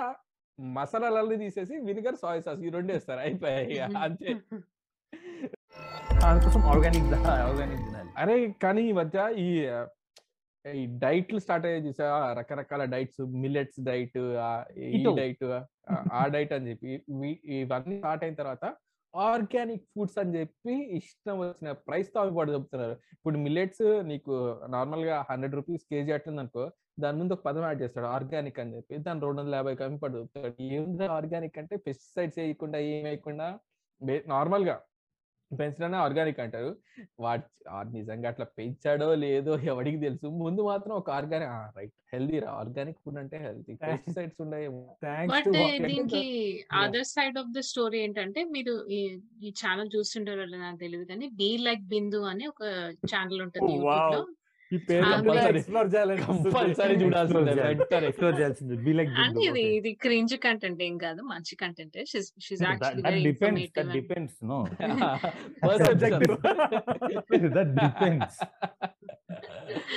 మసాలాలన్నీ తీసేసి వినిగర్ సాయ్ సాస్ ఈ రెండు వేస్తారు. అయిపోయాయి అంతే. అందుకోసం ఆర్గానిక్ ఆర్గానిక్ తినాలి. అరే కానీ ఈ మధ్య ఈ ఈ డైట్లు స్టార్ట్ అయ్యాయి చూసా? రకరకాల డైట్స్ మిల్లెట్స్ డైట్ ఈ. డైట్ ఆ డైట్ అని చెప్పి ఇవి- ఇవన్నీ స్టార్ట్ అయిన తర్వాత ఆర్గానిక్ ఫుడ్స్ అని చెప్పి ఇష్టం వచ్చిన ప్రైస్తో అవి పడి చెప్తున్నారు ఇప్పుడు మిల్లెట్స్ నీకు నార్మల్గా హండ్రెడ్ రూపీస్ కేజీ అట్లుంది అనుకో దాని ముందు ఒక పదం యాడ్ చేస్తాడు ఆర్గానిక్ అని చెప్పి దాని రెండు వందల యాభై కమ్మి పడి చెప్తాడు ఆర్గానిక్ అంటే పెస్టిసైడ్స్ వేయకుండా ఏం వేయకుండా నార్మల్గా పెంచడానే ఆర్గానిక్ అంటారు. వాడు నిజంగా అట్లా పెంచాడో లేదో ఎవడికి తెలుసు. ముందు మాత్రం ఒక ఆర్గానిక్ రైట్. హెల్దీ రా. ఆర్గానిక్ ఫుడ్ అంటే హెల్తీ. పెస్టిసైడ్స్ దీనికి other side of the story ఏంటంటే మీరు ఈ ఛానల్ చూస్తుంటారో నాకు తెలియదు కానీ బీ లైక్ బిందు అని ఒక ఛానల్ ఉంటుంది ఈ పేరు ఎక్స్ప్లోర్ చేయాలని కంపల్సరీ చూడాల్సిందే వెంటనే. ఎక్స్ప్లోర్ చేయాల్సింది. బి లైక్ అంటే ఇది ఇది క్రింజ్ కంటెంట్ ఏం కాదు మంచి content she's actually very depends that depends no Perception. that depends.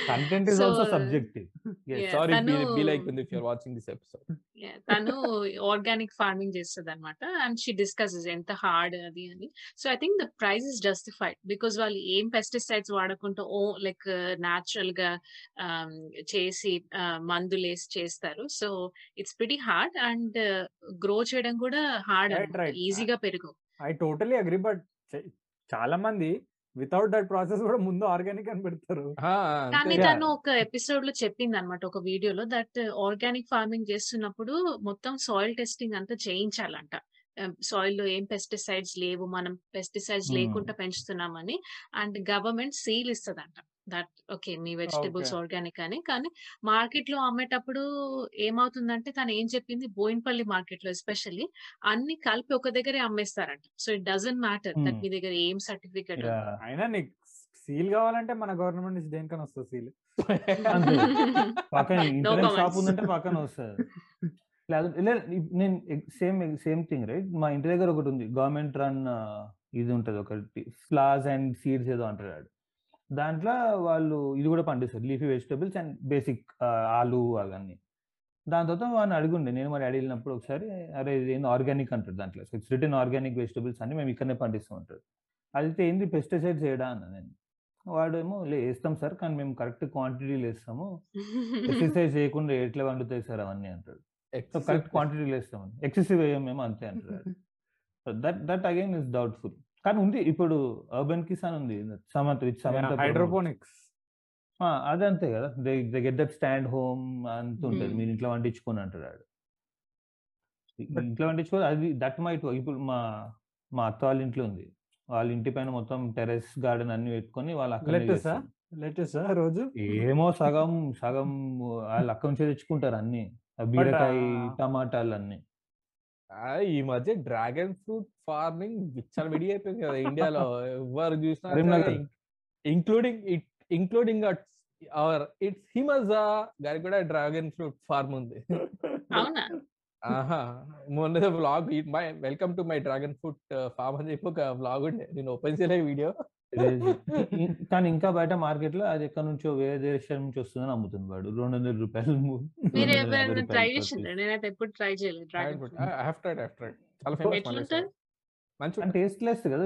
Content is So, also subjective yeah, sorry తను be like if you're watching this episode Yeah, తను organic farming చేస్తుంది అనమాట అండ్ షీ డిస్కసెస్ ఎంత hard అది అని. So I think the price is justified because వాళ్ళు ఏం pesticides వాడకుండా ఓ లైక్ న్యాచురల్గా um, చేసి uh, మందులు వేసి చేస్తారు. So it's pretty hard and grow చేయడం కూడా హార్డ్ Right, right. ఈజీగా పెరుగు. ఐ టోటలీ అగ్రి బట్ చాలా మంది వితౌట్ దట్ ప్రాసెస్ కూడా ముందు ఆర్గానిక్ అని పెడతారు కానీ. తను ఒక ఎపిసోడ్లో చెప్పింది అనమాట ఒక వీడియోలో దట్ ఆర్గానిక్ ఫార్మింగ్ చేస్తున్నప్పుడు మొత్తం సాయిల్ టెస్టింగ్ అంతా చేయించాలంట సాయిల్లో ఏం పెస్టిసైడ్స్ లేవు మనం పెస్టిసైడ్స్. లేకుండా పెంచుతున్నామని అండ్ గవర్నమెంట్ సీల్ ఇస్తదంట దట్ ఓకే. మీ వెజిటబుల్స్ Okay. ఆర్గానిక్ అని కానీ మార్కెట్లో అమ్మేటప్పుడు ఏమవుతుందంటే తను ఏం చెప్పింది? బోయిన్పల్లి మార్కెట్లో ఎస్పెషల్లీ అన్ని కలిపి ఒక దగ్గరే అమ్మేస్తారంట. So it doesn't matter that. మీ దగ్గర ఏం సర్టిఫికేట్ అయినా నీకు సీల్ కావాలంటే మన గవర్నమెంట్ నుంచి దేనికైనా వస్తుంది సీల్. అంతే. పక్కన షాప్. ఉందంటే పక్కన వస్తుంది. నేను సేమ్ సేమ్ థింగ్ రైట్? మా ఇంటి దగ్గర ఒకటి ఉంది గవర్నమెంట్ రన్ ఇది ఉంటుంది ఒకటి. ఫ్లాస్ అండ్ సీడ్స్ ఏదో అంటారు దాంట్లో వాళ్ళు ఇది కూడా పండిస్తారు లీఫీ వెజిటబుల్స్ అండ్ బేసిక్ ఆలు అవన్నీ. దాని తర్వాత వాడిని అడిగుండే నేను మరి అడిగినప్పుడు ఒకసారి అరే ఇది ఏంది ఆర్గానిక్ అంటారు దాంట్లో. ఇట్స్ రిటర్న్ ఆర్గానిక్ వెజిటబుల్స్ అని మేము ఇక్కడనే పండిస్తూ ఉంటారు అయితే ఏంది పెస్టిసైడ్స్ వేయడా అన్న నేను. వాడేమో లే వేస్తాం సార్ కానీ మేము కరెక్ట్ క్వాంటిటీలు వేస్తాము. ఎక్సర్సైజ్ చేయకుండా ఎట్లా వండుతాయి సార్? అవన్నీ అంటాడు. కరెక్ట్ క్వాంటిటీలు వేస్తాం. ఎక్సెసివ్ వేయం మేము అంతే అంటారు so that that again is doubtful కానీ ఉంది. ఇప్పుడు అర్బన్ కిసాన్ ఉంది. సమంత విత్ సమంత హైడ్రోపోనిక్స్ అదే అంతే కదా. They they get that stand home అంత ఉంటుంది. Hmm. మీరు ఇంట్లో వండించుకొని అంటాడు ఆడు. ఇంట్లో వండించుకో అది దట్ మైట్ ఇప్పుడు మా మా అత్త వాళ్ళ ఇంట్లో ఉంది. వాళ్ళ ఇంటి పైన మొత్తం టెర్రస్ గార్డెన్ అన్ని పెట్టుకొని వాళ్ళు అక్కడ లెటెసా లెటెసా రోజు? ఏమో సగం సగం వాళ్ళు అక్కడ నుంచే తెచ్చుకుంటారు అన్ని. బీరకాయ టమాటాలు అన్ని ఈ మధ్య డ్రాగన్ ఫ్రూట్ ఫార్మింగ్ విచ్చల విడి అయిపోయింది కదా ఇండియాలో. ఎవరు చూసినా. Including it including our it's Himaja గారి కూడా డ్రాగన్ ఫ్రూట్ ఫార్మ్ ఉంది. అవునా? ఆహా మొన్న blog my welcome to my dragon fruit farm అని చెప్పి ఒక బ్లాగ్ ఉండే. నేను ఓపెన్ చేయలే వీడియో. కానీ ఇంకా బయట మార్కెట్లో అది ఎక్కడి నుంచో వేరే దేశం నుంచి వస్తుందని అమ్ముతుంది వాడు. రెండు వందల రూపాయలు ట్రై. నేనైతే ఎప్పుడు ట్రై చేయలేదు చాలా టేస్ట్ లెస్ కదా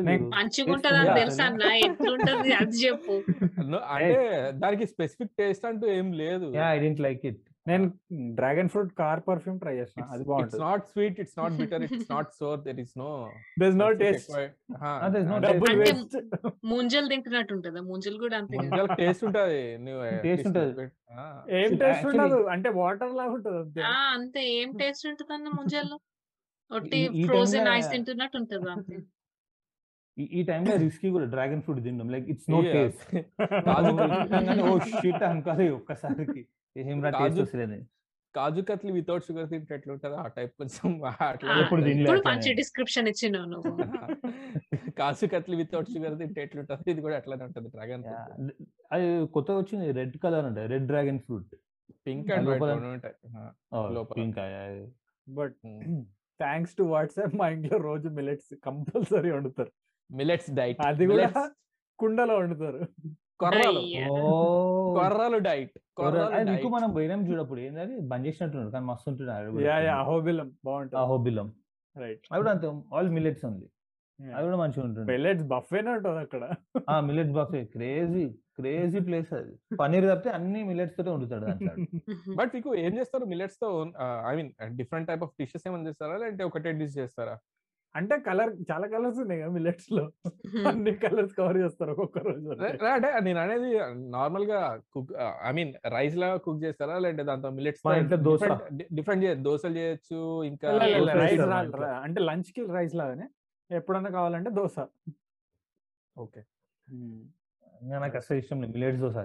తెలుసా? అన్న? ఎట్లుంటది? అది చెప్పు. అంటే దానికి స్పెసిఫిక్ టేస్ట్ అంటూ ఏం లేదు. Yeah I don't like it నేను dragon fruit car perfume try చేసిన అది ఇట్స్ బాగుంటుంది not sweet it's not bitter it's not sour there is no there no taste there's no డబ్బులు అంటే వేస్ట్ ముంజలు తింటున్నట్టు ఉంటదా ముంజలు కూడా అంతే. ముంజల టేస్ట్ ఉంటది. least ఉంటది. ఏం టేస్ట్ ఉండదు. అంటే వాటర్ లాగా ఉంటుంది అంతే. ఆ అంతే. ఏం టేస్ట్ ఉంటది అన్న ముంజల్లో ఒట్టి ఫ్రోజన్ ఐస్ తింటున్నట్టు ఉంటది అంతే. ఈ- టైంలో రిస్కీ కూడా డ్రాగన్ ఫ్రూట్ తినడం like it's no. Taste oh shit అనుకోవాలి ఒక్కసారికి. Taste kaju- katli without sugar తింటే ఎట్లుంటది? ఆ టైప్ కొంచెం ఉంటది. ఇప్పుడు. మంచి డిస్క్రిప్షన్ ఇచ్చినావు నువ్వు. కాజు కత్లీ వితౌట్ షుగర్ తింటే ఎట్లుంటది? ఇది కూడా అట్లానే ఉంటది. డ్రాగన్ అది కొత్తగా వచ్చింది. రెడ్ కలర్ ఉంటుంది red dragon fruit. Pink and ఉంటాయి. ఇంకా బట్. థ్యాంక్స్ టు వాట్సాప్ మా ఇంట్లో రోజు మిలెట్స్ కంపల్సరీ వండుతారు. మిలెట్స్ డైట్ అది కూడా కుండలో వండుతారు. కొర్రలు. కొర్రలు డైట్ కొర్రలు. అది. ఎక్కువ మనం పోయినాం చూడప్పుడు. ఏంటది బంద్ చేసినట్టున్నారు కానీ మస్తు ఉంటుంది యా యా అహోబిలం. బాగుంటుంది. అహోబిలం. రైట్. అవి కూడా అంతే ఆల్ మిల్లెట్స్ ఉంది అవి కూడా మంచిగా ఉంటుంది మిలెట్స్ బఫేనే ఉంటుంది అక్కడ. ఆ millets buffet crazy crazy place అది. పన్నీర్ తప్పితే అన్ని మిల్లెట్స్ తోటే వండుతాడు బట్ మీకు ఏం చేస్తారు? మిల్లెట్స్తో I mean different type of dishes ఏమైనా చేస్తారా? లేదంటే ఒకటే డిష్ చేస్తారా? అంటే కలర్ చాలా కలర్స్ ఉన్నాయి కదా మిలెట్స్లో అన్ని కలర్స్ కవర్ చేస్తారు ఒక్కొక్క రోజు అంటే నేను అనేది నార్మల్గా కుక్ ఐ మీన్ రైస్ లాగా కుక్ చేస్తారా? లేదంటే దాంతో మిల్లెట్స్ దోస. డిఫరెంట్ దోశలు చేయొచ్చు ఇంకా రైస్ అంటే లంచ్కి రైస్ లాగానే. ఎప్పుడన్నా కావాలంటే దోశ. ఓకే. నాకు అసలు ఇష్టం లేదు. Millets dosa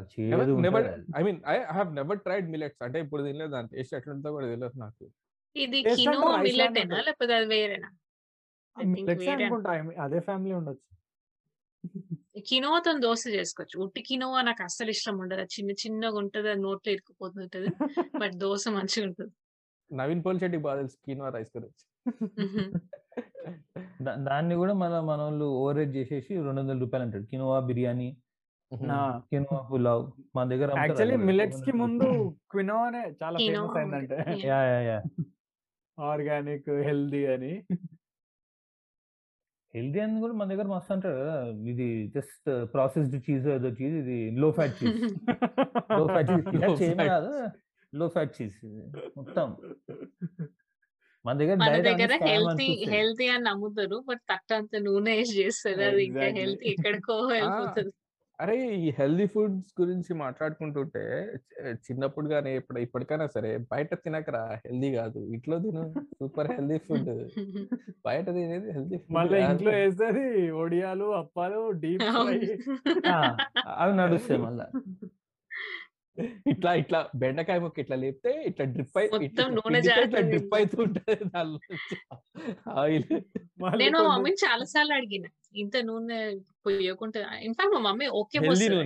never. I mean I have never tried millets. అంటే ఇప్పుడు తినలేదు దాని టేస్ట్ ఎట్లుంటుందో కూడా తెలియదు నాకు. ఇది rice మిల్లెట్ ఏనా. లేకపోతే అది వేరేనా? వేరే అనుకుంటా mean, అదే ఫ్యామిలీ ఉండొచ్చు. కినోవాతో దోశ చేసుకోవచ్చు. ఉట్టి కినోవా నాకు అస్సలు ఇష్టం ఉండదు. అది చిన్న చిన్నగా ఉంటది అది నోట్లో ఇరుక్కుపోతుంటది బట్ దోశ మంచిగా ఉంటుంది. నవీన్ పోల్ చెట్టి బాగా తెలుసు కీనో రైస్ గురించి. దా- దాన్ని కూడా మన మన వాళ్ళు ఓవర్ రేట్ చేసేసి రెండు వందల రూపాయలు అంటాడు కినోవా బిర్యానీ కినోవా పులావ్ మన దగ్గర అమ్ముతారు యాక్చువల్లీ అది కూడా. మిలెట్స్కి ముందు క్వినోవానే చాలా Quinoa ఫేమస్ అయిందంటే. Yeah yeah yeah. Organic healthy అని. హెల్దీ అని కూడా మన దగ్గర మస్తు అంటారు. కదా ఇది జస్ట్ ప్రాసెస్డ్ చీజ్ ఏదో చీజ్ ఇది low fat cheese. Low fat cheese. fat. కాదు. లో ఫ్యాట్ చీజ్ మొత్తం. మన దగ్గర మన దగ్గర హెల్తీ అని నమ్ముతారు బట్ తట్టంత నూనె వేసి చేస్తారు. అది ఇంకా. హెల్తీ ఎక్కడికో వెళ్ళిపోతుంది. అరే ఈ హెల్దీ ఫుడ్స్ గురించి మాట్లాడుకుంటుంటే చిన్నప్పుడు కానీ ఇప్పుడు ఇప్పటికైనా సరే బయట తినకరా హెల్దీ కాదు. ఇంట్లో తిను. Super healthy food. బయట తినేది హెల్దీ మళ్ళీ ఫుడ్ ఇంట్లో వేసేది ఒడియాలు అప్పాలు డీప్ ఫ్రై. ఆ, అవి నడుస్తాయి మళ్ళా. ఇట్లా ఇట్లా బెండకాయ ముక్క ఇట్లా లేపితే ఇట్లా డ్రిప్ అయి మొత్తం ఇట్లా. డ్రిప్ అవుతుంటది దానిలో ఆయిల్. నేను మా మమ్మీని చాలా సార్లు అడిగిన ఇంత నూనె పోయకుండా ఇన్ఫాక్ట్ మా మమ్మీ ఓకే పోస్తారు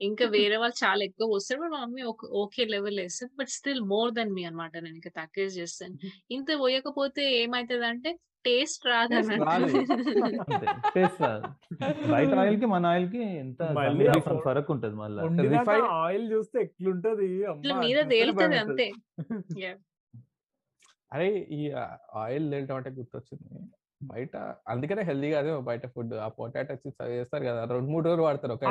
ఇంకా వేరే వాళ్ళు చాలా ఎక్కువ పోస్తారు బట్ మా మమ్మీ ఓకే లెవెల్ వేస్తారు but still more than me అన్నమాట నేను ఇంకా తక్కువ చేస్తాను. ఇంత పోయకపోతే ఏమైతుంది అంటే టేస్ట్ రాదని రాదు. అంతే. టేస్ట్ రాదు. బయట ఆయిల్కి మన ఆయిల్కి ఎంత ఫరక్ ఉంటది మళ్ళా? ఆయిల్ చూస్తే ఎట్లుంటది? మీద తేలుతుంది. అంతే. అరే ఈ ఆయిల్ తేలటం అంటే గుర్తొచ్చింది. బయట అందుకనే హెల్దీ కాదు బయట ఫుడ్. ఆ పొటాటో చిప్స్ అవి చేస్తారు కదా రెండు మూడు రోజులు వాడతారు ఒక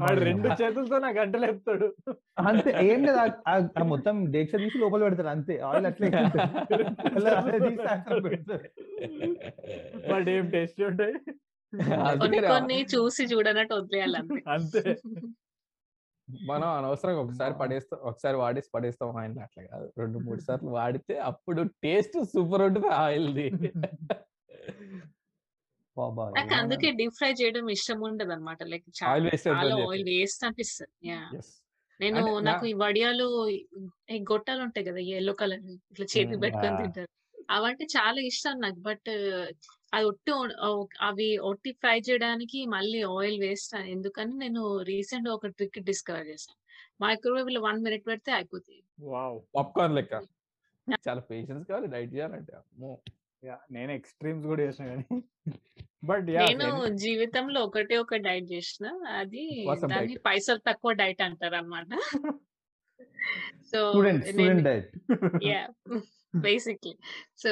వాడు రెండు చేతులతో నా గంటలు ఎత్తాడు అంతే ఏం లేదు ఆ- మొత్తం దీక్ష తీసి లోపల పెడతారు అంతే. ఆయిల్ అట్లే అదే. బట్ ఏం టేస్ట్ ఉంటాయి కొన్ని చూసి చూడనట్టు వదిలేయాలి అంతే. మనం అనవసరంగా ఒకసారి. పడేస్తాం ఒకసారి వాడేసి పడేస్తాం ఆయిల్ అట్లా కాదు. రెండు మూడు సార్లు వాడితే అప్పుడు టేస్ట్ సూపర్ ఉంటుంది ఆయిల్ది. బాబా నాకు అందుకే డీప్ ఫ్రై చేయడం ఇష్టం ఉండదు అనమాట లైక్ ఆయిల్ వేస్ట్ చాలా ఆయిల్ వేస్ట్ అనిపిస్తుంది. యా. నేను నాకు ఈ వడియాలు ఈ గొట్టాలు ఉంటాయి కదా ఎల్లో కలర్ ఇట్లా చేతి. పెట్టుకొని. తింటారు. అవంటే చాలా ఇష్టం నాకు. బట్ అది ఒట్టి అవి ఒట్టి ఫ్రై చేయడానికి మళ్ళీ ఆయిల్ వేస్ట్ ఎందుకని నేను రీసెంట్ ఒక ట్రిక్ డిస్కవర్ చేశాను. మైక్రోవేవ్లో వన్ మినిట్ పెడితే అయిపోతుంది వావ్! పాప్కార్న్ లెక్క. చాలా పేషెన్స్ కావాలి డైట్ చేయాలంటే. అమ్మో! యా నేను ఎక్స్ట్రీమ్స్ కూడా చేసిన కానీ బట్ యా నేను జీవితంలో ఒకటే ఒక డైట్ చేసిన. అది దాన్ని diet. పైసలు తక్కువ డైట్ అంటారు అనమాట so diet. Yeah. Basically. So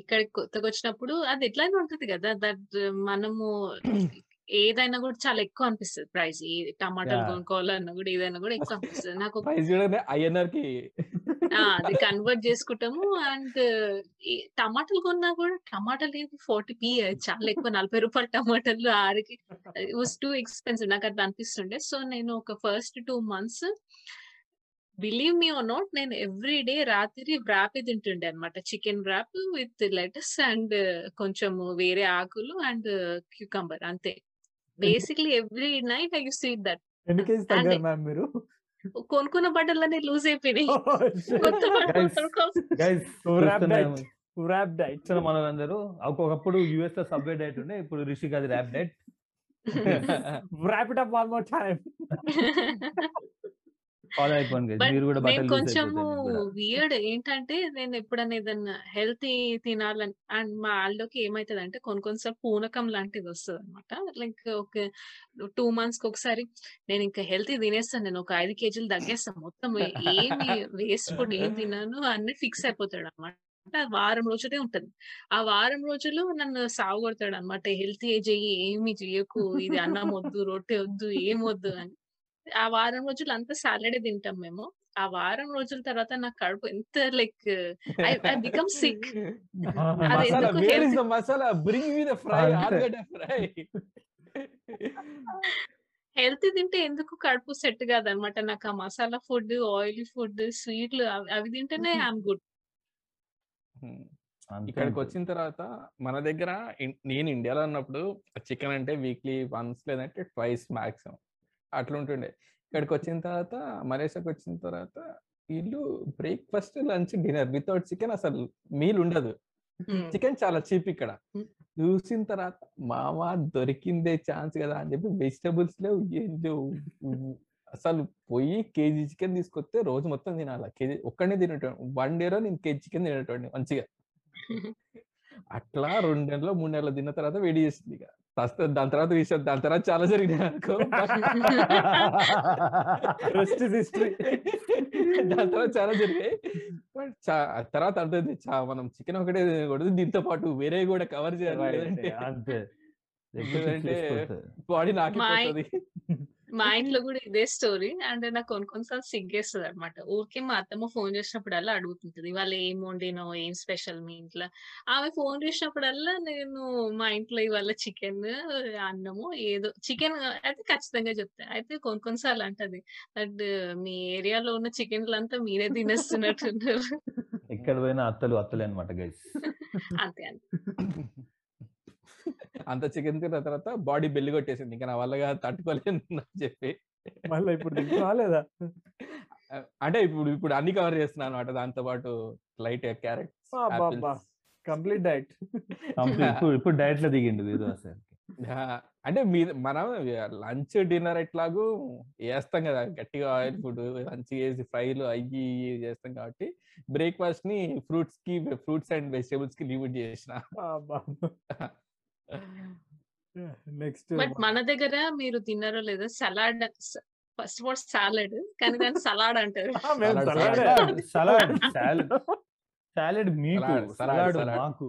ఇక్కడ కొత్తగా వచ్చినప్పుడు అది ఎట్లానే ఉంటది కదా! దట్ మనము ఏదైనా కూడా చాలా ఎక్కువ అనిపిస్తుంది ప్రైస్ టమాటాలు. కొనుక్కోవాలన్నా కూడా ఏదైనా కూడా ఎక్కువ అనిపిస్తుంది. నాకు ఐఎన్ఆర్కి అది కన్వర్ట్ చేసుకుంటాము అండ్ టమాటాలు కొన్నా కూడా టమాటాలు ఏంటి? ఫార్టీ పి చాలా ఎక్కువ నలభై రూపాయల టమాటాలు ఆరుకి వాస్ టూ ఎక్స్పెన్సివ్. నాకు అది అనిపిస్తుండే. సో నేను ఒక first two months believe me or not నేను ఎవ్రీ డే రాత్రి వ్రాప్ తింటుండే అనమాట chicken wrap with lettuce and కొంచెం వేరే ఆకులు అండ్ క్యూకంబర్ అంతే. Basically every night I use eat that మీరు? కొనుక్కున్న బట్టలన్నీ లూజ్ అయిపోయినాయి. ర్యాప్ డైట్ మనలందరూ ఒకప్పుడు యుఎస్లో సబ్వే డైట్ ఉండే ఇప్పుడు రిషిక్ అది wrap diet wrap it up one more time follow అయిపోండి guys. బట్ మీరు కూడా నేను బట్టలు కొంచెము వియర్డ్ ఏంటంటే నేను ఎప్పుడన్నా ఏదన్నా హెల్తీ తినాలని అండ్ మా ఆళ్ళకి ఏమైతుంది అంటే కొన్ని కొన్నిసార్లు పూనకం లాంటిది వస్తుంది అనమాట లైక్ ఒక టూ మంత్స్కి ఒకసారి నేను ఇంకా హెల్తీ తినేస్తాను. నేను ఒక ఐదు కేజీలు తగ్గేస్తాను మొత్తం ఏమి వేస్ట్ ఫుడ్ ఏం తిన్నాను అన్ని ఫిక్స్ అయిపోతాడు అనమాట వారం రోజులే ఉంటది. ఆ వారం రోజులు నన్ను సాగు కొడతాడు అనమాట హెల్తీ చెయ్యి ఏమి చెయ్యకు. ఇది అన్నం వద్దు రొట్టె వద్దు ఏం వద్దు అని. ఆ వారం రోజులు అంతా సాలడే తింటాం మేము. ఆ వారం రోజుల తర్వాత నా కడుపు ఎంత like I I become sick. అది masala bring me the fry. Healthy తింటే ఎందుకు కడుపు సెట్ కాదనమాట? నాకు ఆ మసాలా ఫుడ్ ఆయిలీ ఫుడ్ స్వీట్లు అవి తింటేనే ఐఎమ్ గుడ్. ఇక్కడికి వచ్చిన తర్వాత మన దగ్గర నేను ఇండియాలో ఉన్నప్పుడు చికెన్ అంటే వీక్లీ వన్స్ లేదంటే ట్వైస్ మ్యాక్సిమం అట్లా ఉంటుండే ఇక్కడికి వచ్చిన తర్వాత మలేషియాకి వచ్చిన తర్వాత వీళ్ళు breakfast lunch dinner without chicken అసలు మీల్ ఉండదు చికెన్ చాలా చీప్ ఇక్కడ. చూసిన తర్వాత మామ దొరికిందే ఛాన్స్ కదా అని చెప్పి వెజిటబుల్స్ లేవు ఏం లేవు. ఉ- అసలు పోయి కేజీ చికెన్ తీసుకొస్తే రోజు మొత్తం తినాలి? కేజీ ఒక్కడే తినేటోడి వన్ డేలో నేను కేజీ చికెన్ తినేటోడిని మంచిగా. అట్లా రెండు నెలలు మూడు నెలలు తిన్న తర్వాత వేడి చేసింది ఇక. దాని తర్వాత విషయం దాని తర్వాత చాలా జరిగినాయి అనుకో. History. దాని తర్వాత చాలా జరిగాయి బట్ తర్వాత అర్థమైంది చా మనం చికెన్ ఒకటే తినకూడదు దీంతో పాటు వేరే కూడా కవర్ చేయాలి అంతే. బాడీ నాకిపోతుంది. మా ఇంట్లో కూడా ఇదే స్టోరీ. అండ్ నాకు కొన్ని కొన్నిసార్లు సిగ్గేస్తుంది అనమాట ఊరికే మా అత్తమ్మ ఫోన్ చేసినప్పుడల్లా అడుగుతుంటది. వాళ్ళు ఏం వండినో ఏం స్పెషల్ మీ ఇంట్లో? ఆమె ఫోన్ చేసినప్పుడల్లా నేను మా ఇంట్లో ఇవాళ చికెన్ అన్నము ఏదో చికెన్ అయితే ఖచ్చితంగా చెప్తా. అయితే కొన్ని కొన్నిసార్లు అంటది. అండ్ మీ ఏరియాలో ఉన్న చికెన్లు అంతా మీరే తినేస్తున్నట్టున్నారు. ఎక్కడ పోయినా అత్తలు అత్తలే అనమాట గైస్ అంతే అంతే. అంత చికెన్ తిన్న తర్వాత బాడీ బెల్లి కొట్టేసింది. ఇంకా నా వల్లగా తట్టుకోలేను అని చెప్పి. మళ్ళీ ఇప్పుడు తింటున్నా లేదా అంటే ఇప్పుడు ఇప్పుడు అన్ని కవర్ చేస్తున్నాను అనమాట దాంతో పాటు లైట్ క్యారెట్. Complete diet. ఇప్పుడు ఇప్పుడు డైట్లో దిగిండు అంటే మీ మనం లంచ్ డిన్నర్ ఎట్లాగూ వేస్తాం కదా. గట్టిగా ఆయిల్ ఫుడ్ లంచ్ చేసి ఫ్రైలు అయ్యి చేస్తాం కాబట్టి బ్రేక్ఫాస్ట్ని ఫ్రూట్స్కి ఫ్రూట్స్ అండ్ వెజిటేబుల్స్కి లిమిట్ చేసిన. నెక్స్ట్ బట్ మన దగ్గర మీరు తిన్నారో లేదో salad first of all salad కానీ దాన్ని సలాడ్ అంటారు. Salad, salad. Salad salad. Salad. మీకు Salad, salad, సలాడ్ salad. మాకు.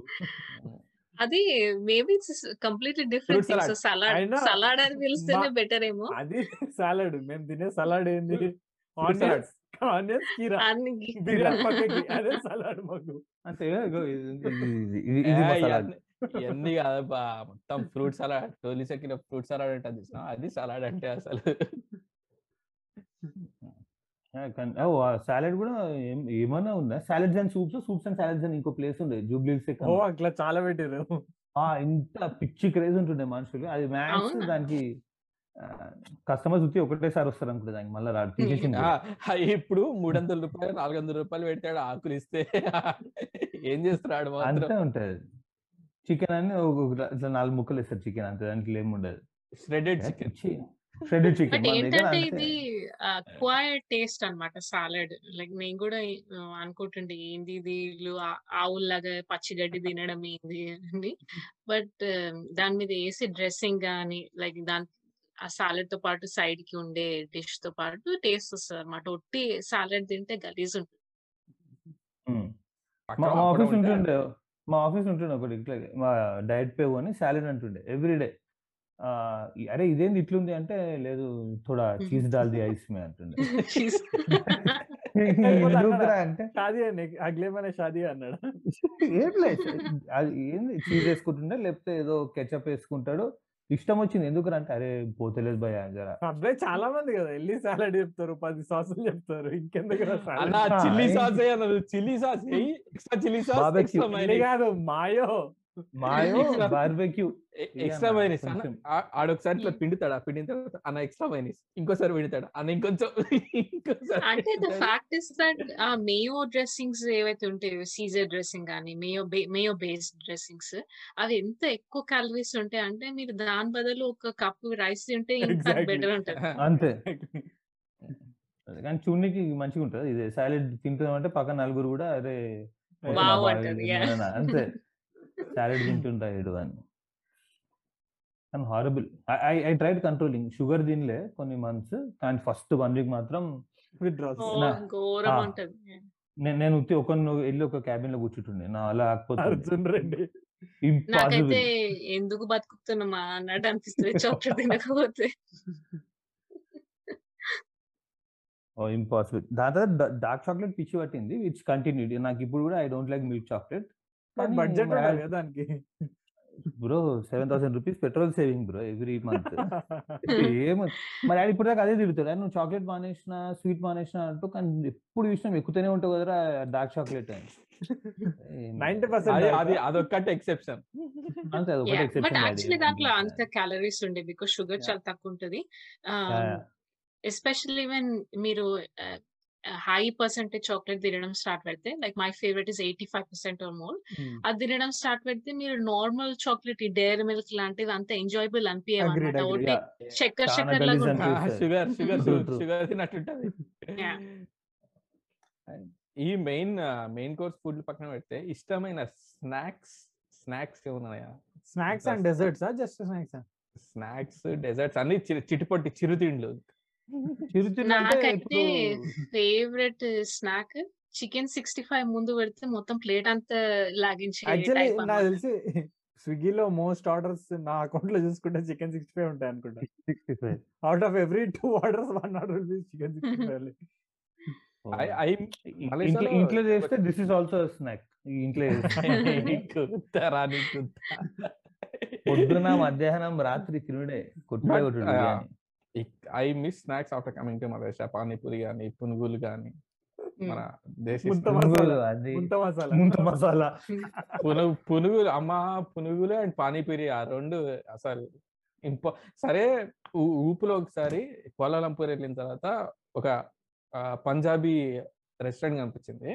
అది maybe completely different Fruit thing so salad salad అని పిలిస్తేనే బెటర్ ఏమో అది సాలడ్. మేము తినే సలాడ్ ఏంది? salad. ఆనియన్స్ ఆనియన్స్ కీరా. అన్ని బిర్యానీ అదే సలాడ్ మాకు. అంటే ఇగో ఇది- ఇవన్నీ- కాదబ్బా. మొత్తం ఫ్రూట్ సలాడ్ సెక్కిన ఫ్రూట్ సలాడ్ అంటే అది అది సలాడ్ అంటే అసలు. సాలెడ్ కూడా ఏమన్నా ఉందా? Salads and soups soups and salads అని ఇంకో ప్లేస్ ఉండే జూబ్లీస్ ఓ అట్లా చాలా పెట్టారు ఇంత పిచ్చి క్రేజ్ ఉంటుండే మనుషులు. అది మ్యాక్స్? దానికి కస్టమర్స్ వచ్చి ఒకటేసారి వస్తారు అనుకుంటే దానికి మళ్ళీ రాడు తీసేసింది ఇప్పుడు మూడు వందల రూపాయలు నాలుగు వందల రూపాయలు పెట్టాడు ఆకులు ఇస్తే ఏం చేస్తున్నాడు మాత్రం? అంతే ఉంటది. చికెన్ అని ఇట్లా నాలుగు ముక్కలు ఇస్తారు చికెన్ అంతే దాంట్లో ఏముండదు శ్రెడెడ్ చికెన్ బట్ చికెన్ ఏంటంటే ఇది క్వైట్ టేస్ట్ అన్నమాట సాలడ్ లైక్ నేను కూడా అనుకుంటుండే ఏంది ఇది వీళ్ళు ఆవుల్లాగా పచ్చిగడ్డి తినడం ఏంది అని. బట్ దాని మీద వేసి డ్రెస్సింగ్ గానీ లైక్ దాని ఆ సాలెడ్తో పాటు సైడ్కి ఉండే డిష్తో పాటు టేస్ట్ వస్తుంది అనమాట ఒట్టి సాలెడ్ తింటే గలీజ్ ఉంటుంది. మా ఆఫీస్ ఉంటే ఉంటుండే ఒకటి ఇట్లా మా డైట్ పే అని సాలెడ్ అంటుండే ఎవ్రీ డే. అరే ఇదేంది ఇట్లుంది అంటే లేదు థోడా చీజ్ డాల్ ది ఐస్ మే అంటుండే. అంటే అగ్లేమనే షాదీ అన్నాడు. ఏం లేదు అది ఏంది చీజ్ వేసుకుంటుండే లేకపోతే ఏదో కెచప్ వేసుకుంటాడు. ఇష్టం వచ్చింది ఎందుకు అంటే అరే పోతలేదు భయ జరా అబ్బాయి చాలా మంది కదా వెళ్ళి సాలడ్ చెప్తారు పది సాసులు చెప్తారు. ఇంకెందుకు చిల్లీ ఏం- sauce chilli sauce extra chilli sauce కాదు మాయో. మాయో బార్బెక్యూ. ఎక్స్ట్రా. ఆ- ఆడొకసారి ఇట్లా పిండుతాడు. ఆ పిండిన తర్వాత అన్న ఎక్స్ట్రా మైనస్. ఇంకోసారి పిండుతాడు. అన్న ఇంకొంచెం అంటే ద. ఫ్యాక్ట్ ఇస్ దట్ ఆ మేయో డ్రెస్సింగ్స్ ఏవైతే ఉంటాయో సీజర్ డ్రెస్సింగ్ కానీ మేయో మేయో బేస్డ్ డ్రెస్సింగ్స్ అవి ఎంత ఎక్కువ క్యాలరీస్ ఉంటాయి అంటే మీరు దాని బదులు ఒక కప్పు రైస్ తింటే ఇంకా. బెటర్ ఉంటుంది. అంతే. కానీ చూడనికి మంచిగా ఉంటుంది ఇది సాలెడ్ తింటున్నామంటే పక్కన నలుగురు కూడా అరే అంతే. సాలెడ్ తింటుంటాడు అని కానీ horrible I I tried controlling sugar తినలే కొన్ని మంత్స్ కానీ ఫస్ట్ వన్ వీక్ మాత్రం ఓ, నేను నేను ఉత్తి ఒక వెళ్ళి ఒక క్యాబిన్లో కూర్చుంటుండే. నా అలా ఆకపోతే నాకైతే ఎందుకు బతుకుతున్నామా అన్నట్టు అనిపిస్తుంది. చాక్లెట్ తినకపోతే. ఇంపాసిబుల్ దాని తర్వాత డార్క్ చాక్లెట్ పిచ్చి పట్టింది. విచ్ కంటిన్యూడ్ నాకు ఇప్పుడు కూడా I don't like milk chocolate budget దానికి. Bro seven thousand rupees petrol saving bro every month. ఏమ. మరి ఆయన ఇప్పుడు దాకా అదే తిడుతాడు "అరే, నువ్వు చాక్లెట్ మానేసిన స్వీట్ మానేసిన అంటూ కానీ ఎప్పుడు చూసినా ఎక్కుతూనే ఉంటావు కదరా డార్క్ చాక్లెట్ అని. ఏం- 90% అది? అదొక్కటి ఎక్సెప్షన్. అంతే అది ఒకటే బట్ exception యాక్చువల్లీ అది. దాంట్లో అంత క్యాలరీస్ ఉండే బికాస్ షుగర్ చాలా తక్కువ ఉంటుంది. ఎస్పెషల్లీ వెన్ మీరు హై పర్సెంటేజ్ చాక్లెట్ తినడం స్టార్ట్ పెడితే like my favourite is eighty five percent or more అది తినడం స్టార్ట్ పెడితే మీరు నార్మల్ చాక్లెట్ ఈ డైరీ మిల్క్ లాంటివి అంత ఎంజాయబుల్. ఒకటి Yeah. చక్కెర చక్కెర లాగా. ఈ మెయిన్ మెయిన్ కోర్స్ ఫుడ్ పక్కన పెడితే ఇష్టమైన snacks snacks ఏమున్నాయా? Snacks and desserts? Just snacks? Snacks desserts అన్ని చిటిపొట్టి చిరుతిండ్లు. చిరుతిండి అంటే నాకైతే favourite snack chicken sixty five ముందు పెడితే మొత్తం ప్లేట్ అంతా లాగించే యాక్చువల్లీ టైప్ నాకు తెలిసి స్విగ్గీలో మోస్ట్ ఆర్డర్స్ నా అకౌంట్లో చూసుకుంటే చికెన్ సిక్స్టీ ఫైవ్ ఉంటాయి అనుకుంటా. 65. Out of every two orders one order chicken sixty five I I ఇంట్లో మలేషియాలో ఇంట్లో చేస్తే దిస్ ఇస్ ఆల్సో స్నాక్ ఇంట్లో చేస్తే. కుత్తరా నీకు పొద్దున మధ్యాహ్నం రాత్రి తినుడే. కొట్టుడే కొట్టుడు. I miss snacks after coming to Malaysia panipuri కానీ పునుగులు కానీ మన దేశీ. మసాలా. పునుగు పునుగులు అమ్మ పునుగులు అండ్ పానీపూరి ఆ రెండు అసలు ఇంప సరే ఊపులో ఒకసారి కోలాలంపూర్ వెళ్ళిన తర్వాత ఒక పంజాబీ రెస్టారెంట్ కనిపించింది.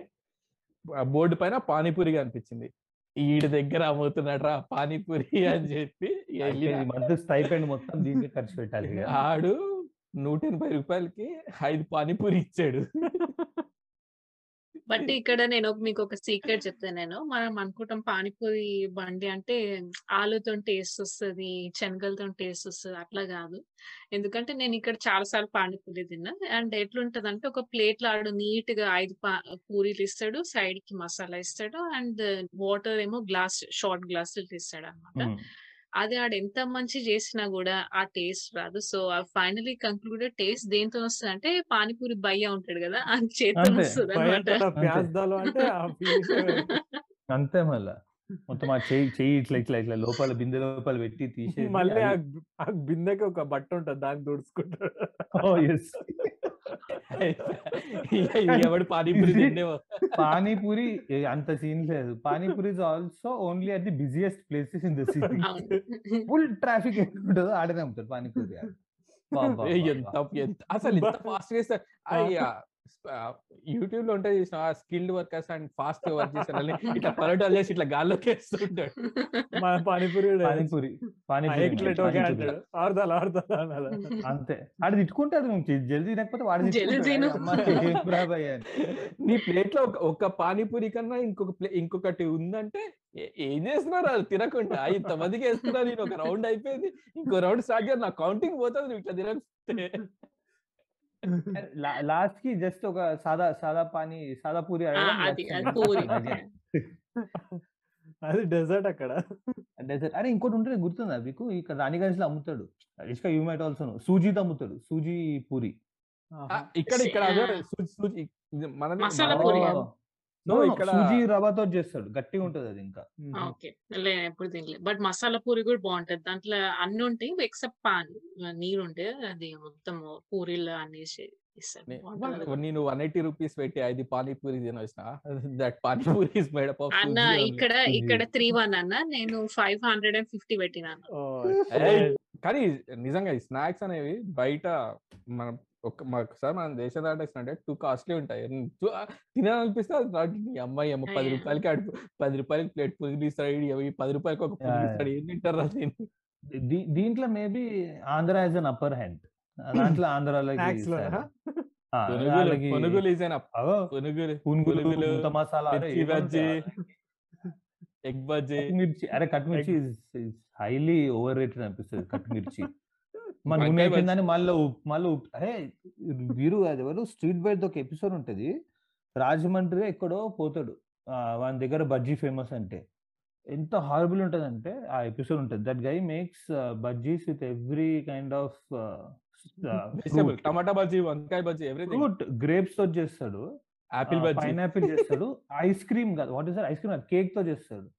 ఆ బోర్డు పైన పానీపూరి కనిపించింది. ఈడి దగ్గర అమ్ముతున్నాడు రా పానీపూరి అని చెప్పి మంత్ స్టైపెండ్ మొత్తం దీనికి ఖర్చు పెట్టాలి. ఆడు నూట ఎనభై రూపాయలకి ఐదు పానీపూరి ఇచ్చాడు బట్ ఇక్కడ నేను మీకు ఒక సీక్రెట్ చెప్తాను నేను. మనం అనుకుంటాం పానీపూరి బండి అంటే ఆలుతో టేస్ట్ వస్తుంది శనగలతో టేస్ట్ వస్తుంది అట్లా కాదు. ఎందుకంటే నేను ఇక్కడ చాలా సార్లు పానీపూరి తిన్నా. అండ్ ఎట్లుంటది అంటే ఒక ప్లేట్లో ఆడు నీట్గా ఐదు పా పూరీలు ఇస్తాడు సైడ్కి మసాలా ఇస్తాడు అండ్ వాటర్ ఏమో గ్లాస్ షార్ట్ గ్లాసులు ఇస్తాడు అనమాట. అది ఆడు ఎంత మంచి చేసినా కూడా ఆ టేస్ట్ రాదు. సో ఫైనలీ కంక్లూడెడ్ టేస్ట్ దేంతో వస్తుంది అంటే పానీపూరి బయ్య ఉంటాడు కదా ఆ చేతితో అంతే. వస్తుంది అనమాట ఆ అంతే. మళ్ళా. మొత్తం ఆ చెయ్యి చెయ్యి ఇట్లా ఇట్లా ఇట్లా లోపల బిందె లోపల పెట్టి తీసేసి మళ్ళీ ఆ ఆ బిందెకి ఒక బట్ట ఉంటుంది దాన్ని తుడుచుకుంటాడు. yes. ఎవడు పానీపూరి పానీపూరి అంత సీన్ లేదు. Panipuri is also only at the busiest places in the city full traffic ఉంటుందో ఆడనే అమ్ముతారు పానీపూరి ఎంత. ఎంత అసలు ఎంత ఫాస్ట్ చేస్తారు అయ్యా యూట్యూబ్లో ఉంటాయి చూసిన skilled workers and fast work చేసే వాళ్ళని ఇట్లా పరోటాలు చేసి ఇట్లా గాల్లోకి వేస్తుంటాడు. మన పానీపూరి పానీపూరి పానీపూరి అంతే. ఆడు తిట్టుకుంటాడు జల్దీ తినకపోతే వాడు. నీ ప్లేట్లో ఒక- పానీపూరి కన్నా ఇంకొక ప్లే ఇంకొకటి ఉందంటే ఏ- చేస్తున్నారు అది తినకుండా. ఇంతమందికి వేస్తున్నారు నేను. ఒక రౌండ్ అయిపోయింది. ఇంకో రౌండ్ స్టార్ట్ చేయాలి. నా కౌంటింగ్ పోతుంది. ఇట్లా తినకపోతే. లాస్ట్కి జస్ట్ ఒక సాదా సాదా పానీ సాదా పూరి అది డెజర్ట్ అక్కడ. సార్ అరే ఇంకోటి ఉంటుంది గుర్తుందా మీకు? ఇక్కడ రాణిగంజ్లో అమ్ముతాడు. ఇష్క యూ మైట్ ఆల్సో సూజీతో అమ్ముతాడు. సూజీ పూరి. ఆ, ఇక్కడ ఇక్కడ అదే. సూజీ మనది ఇక్కడ సూజీ రవ్వతో చేస్తాడు. గట్టిగా ఉంటది అది ఇంకా. ఓకే. నేను ఎప్పుడు తినలేదు. బట్ మసాలా పూరి కూడా బాగుంటది. దాంట్లో అన్ని ఉంటాయి. ఎక్సెప్ట్ పాన్ నీరు ఉంటే అది మొత్తం పూరీలో అనేసి నే- నేను వన్ ఎయిటీ రూపీస్ పెట్టి ఐదు panipuri తినొచ్చిన that panipuri is made up of అన్న ఇక్కడ ఇక్కడ త్రీ వన్ అన్న నేను ఫైవ్ హండ్రెడ్ అండ్ ఫిఫ్టీ పెట్టినాను కానీ నిజంగా ఈ స్నాక్స్ అనేవి బయట మనం ఒక ఒకసారి మనం దేశం దాటేసినట్టే టూ కాస్ట్లీ ఉంటాయి తినాలనిపిస్తే అది రాదు. ఈ అమ్మాయి అమ్మ పది. రూపాయలకి అడుపు పది రూపాయలకి ప్లేట్ పులిగి ఇస్తాడు పది రూపాయలకి ఒక. ఇస్తాడు ఏం తింటారు రా దీన్ని? దీ- దీంట్లో maybe Andhra as an upper hand దాంట్లో ఆంధ్రాలకి స్నాక్స్లో ఇస్తారు. ఆ, పునుగులు వాళ్ళకి పునుగులు is an up. అవో, పునుగులు పునుగులు పునుగులు, ముంత మసాలా అరే మిర్చి ఏమన్నా బజ్జీ ఉంటాయి? ఎగ్ బజ్జీ మిర్చి అరే కట్ మిర్చి హైలీ ఓవర్ రేటెడ్ అనిపిస్తుంది కట్ మిర్చి మన వంకాయ అయిపోయిందని మళ్ళీ మళ్ళీ అరే వీరు ఎవరు? స్ట్రీట్ బైట్ ఒక ఎపిసోడ్ ఉంటది. రాజమండ్రి ఎక్కడో పోతాడు. వాని దగ్గర బజ్జీ ఫేమస్ అంటే. ఎంత హారబుల్ ఉంటదంటే ఆ ఎపిసోడ్ ఉంటది. That guy makes bajjis with every kind of tomato bajji వంకాయ బజ్జీ ఫ్రూట్ గ్రేప్స్తో చేస్తాడు. ఆపిల్ బజ్జీ. పైనాపిల్ చేస్తాడు. ఐస్ క్రీమ్ కాదు. వాట్ ఇస్ ఐస్ క్రీమ్ కేక్తో చేస్తాడు.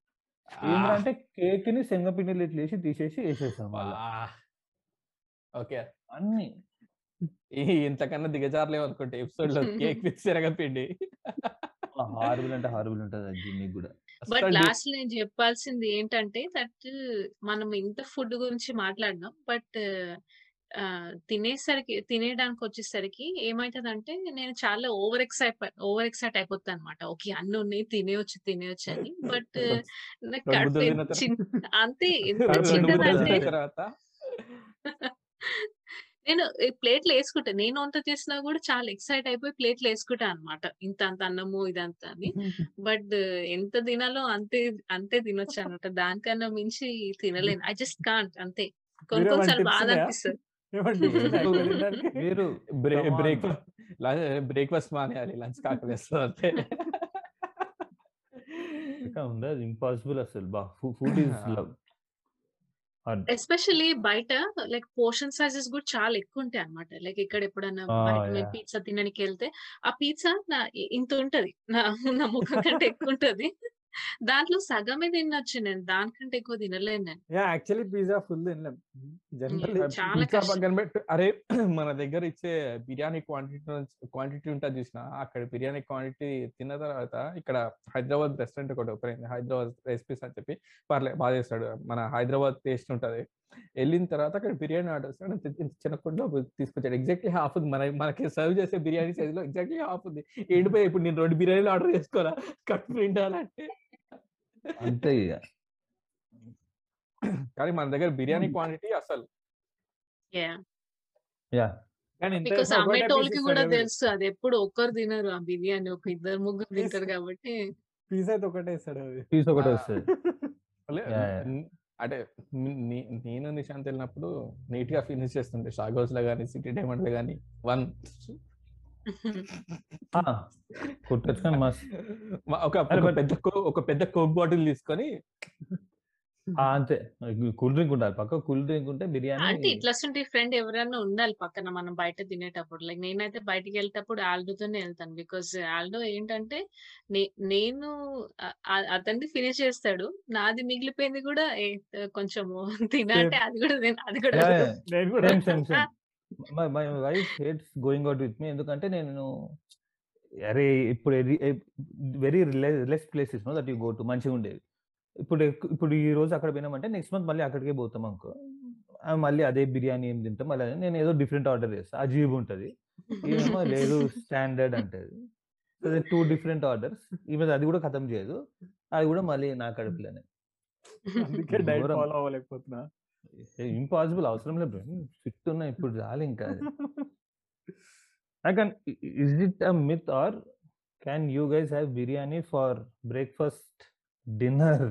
ఏంటంటే కేక్ని శనగపిండిలు ఇట్లా వేసి తీసేసి వేసేస్తాడు మళ్ళీ. ఓకే. అన్ని. ఇంతకన్నా దిగజారలేవు అనుకుంటే ఎపిసోడ్లో కేక్ విత్ శనగపిండి. హారబుల్ అంటే హారబుల్ ఉంటది అది నీకు కూడా. బట్ లాస్ట్ నేను చెప్పాల్సింది ఏంటంటే దట్ మనం ఇంత ఫుడ్ గురించి మాట్లాడినాం బట్ తినేసరికి తినేయడానికి వచ్చేసరికి ఏమైతుందంటే నేను చాలా ఓవర్ ఎక్సైట్ ఓవర్ ఎక్సైట్ అయిపోతాను అనమాట ఓకే అన్ని ఉన్నాయి తినేయచ్చు తినేయచ్చు అని. బట్ నాకు అంతే ఎంత చిన్నదంటే నేను ఈ ప్లేట్లు వేసుకుంటా. నేను వంట చేసినా కూడా చాలా ఎక్సైట్ అయిపోయి ప్లేట్లు వేసుకుంటా అన్నమాట. ఇంత అంత అన్నము ఇదంతా అని. బట్ ఎంత తినాలో అంతే అంతే తినొచ్చు అనమాట దానికన్నా మించి తినలేను. ఐ జస్ట్ కాంట్ అంతే. కొన్ని కొన్నిసార్లు బాధ? అనిపిస్తుంది? మీరు. బ్రేక్ఫాస్ట్ మానేయాలి. లంచ్ కాకలేస్తుంది అంతే. ఇంపాసిబుల్ అసలు. బా ఫుడ్ ఈజ్ లవ్ ఎస్పెషల్లీ బయట లైక్ పోర్షన్ సైజెస్ కూడా చాలా ఎక్కువ ఉంటాయి అన్నమాట. లైక్ ఇక్కడ ఎప్పుడన్నా. పిజ్జా తినడానికి వెళ్తే ఆ పిజ్జా నా ఇంత ఉంటది. నా నా ముఖం కంటే ఎక్కువ ఉంటది దాంట్లో సగమే తినొచ్చు నేను. దానికంటే ఎక్కువ తినలేను నేను. యా యాక్చువల్లీ పిజ్జా ఫుల్ తినలేం. పిజ్జా. పక్కన పెట్టు అరే మన దగ్గర ఇచ్చే బిర్యానీ క్వాంటిటీ క్వాంటిటీ ఉంటుంది చూసిన అక్కడ బిర్యానీ క్వాంటిటీ తిన్న తర్వాత ఇక్కడ హైదరాబాద్ రెస్టారెంట్ ఒకటి ఓపెన్ అయింది. హైదరాబాద్ రెసిపీస్ అని చెప్పి పర్లేదు బాగా చేస్తాడు. మన హైదరాబాద్ టేస్ట్ ఉంటది. వెళ్ళిన తర్వాత అక్కడ బిర్యానీ ఆర్డర్ చేస్తాడు. ఇంత- ఇంత చిన్న కొట్లో తీసుకొచ్చాడు. ఎగ్జాక్ట్లీ హాఫ్ ఉంది. మన మనకి సర్వ్ చేసే బిర్యానీ సైజ్లో ఎగ్జాక్ట్లీ హాఫ్ ఉంది. ఏంటిపోయి ఇప్పుడు నేను రెండు బిర్యానీలు ఆర్డర్ చేసుకోవాలా? కట్టు నిండాలంటే. అంతే ఇక కానీ మన దగ్గర బిర్యానీ క్వాంటిటీ అసలు. యా బికాస్ అమ్మేటోళ్ళకి కూడా. తెలుసు అది ఎప్పుడు ఒక్కరు తినరు ఆ బిర్యానీ ఒక ఇద్దరు ముగ్గురు. తింటారు కాబట్టి. పీస్ అయితే ఒకటే ఇస్తాడు పీస్ ఒకటి వస్తుంది అంటే నేను నిశాంత్ వెళ్ళినప్పుడు నీట్గా ఫినిష్ చేస్తుండే. షాగ్ హౌస్లో కానీ సిటీ డైమండ్లో కానీ వన్ కొట్టొచ్చుకొని మస్త్ ఒక పెద్ద కో- ఒక పెద్ద కోక్ బాటిల్ తీసుకొని ఆ, అంతే. కూల్ డ్రింక్ ఉండాలి. పక్క కూల్ డ్రింక్ ఉంటే అంటే బిర్యానీ ఇట్లాంటి ఫ్రెండ్ ఎవరైనా ఉండాలి పక్కన మనం బయట తినేటప్పుడు. లైక్ నేనైతే బయటికి వెళ్ళేటప్పుడు ఆల్డోతోనే వెళ్తాను. బికాస్ ఆల్డో ఏంటంటే నేను అతన్ని ఫినిష్ చేస్తాడు. నాది మిగిలిపోయింది కూడా కొంచెము తినంటే అది కూడా తిన- అది కూడా my my wife hates going out with me ఎందుకంటే నేను అరే ఇప్పుడు very less places no that you go to మంచిగా ఉండేవి. ఇప్పుడు ఇప్పుడు ఈ రోజు అక్కడ పోయినామంటే నెక్స్ట్ మంత్ మళ్ళీ అక్కడికే పోతాం అనుకో మళ్ళీ అదే బిర్యానీ ఏం తింటాం మళ్ళీ నేను ఏదో డిఫరెంట్ ఆర్డర్ చేస్తాను అజీబ్ ఉంటుంది. ఏమో లేదు స్టాండర్డ్ అంటది. టూ డిఫరెంట్ ఆర్డర్స్ ఈమె అది కూడా ఖతం చేయదు. అది కూడా మళ్ళీ నా కడుపులోనే. అందుకే డైట్. ఫాలో అవ్వలేకపోతున్నా. ఇంపాసిబుల్ అవసరం లేదు ఫిట్ ఉన్నా ఇప్పుడు చాలు ఇంకా I can is it a myth or can you guys have biryani for breakfast dinner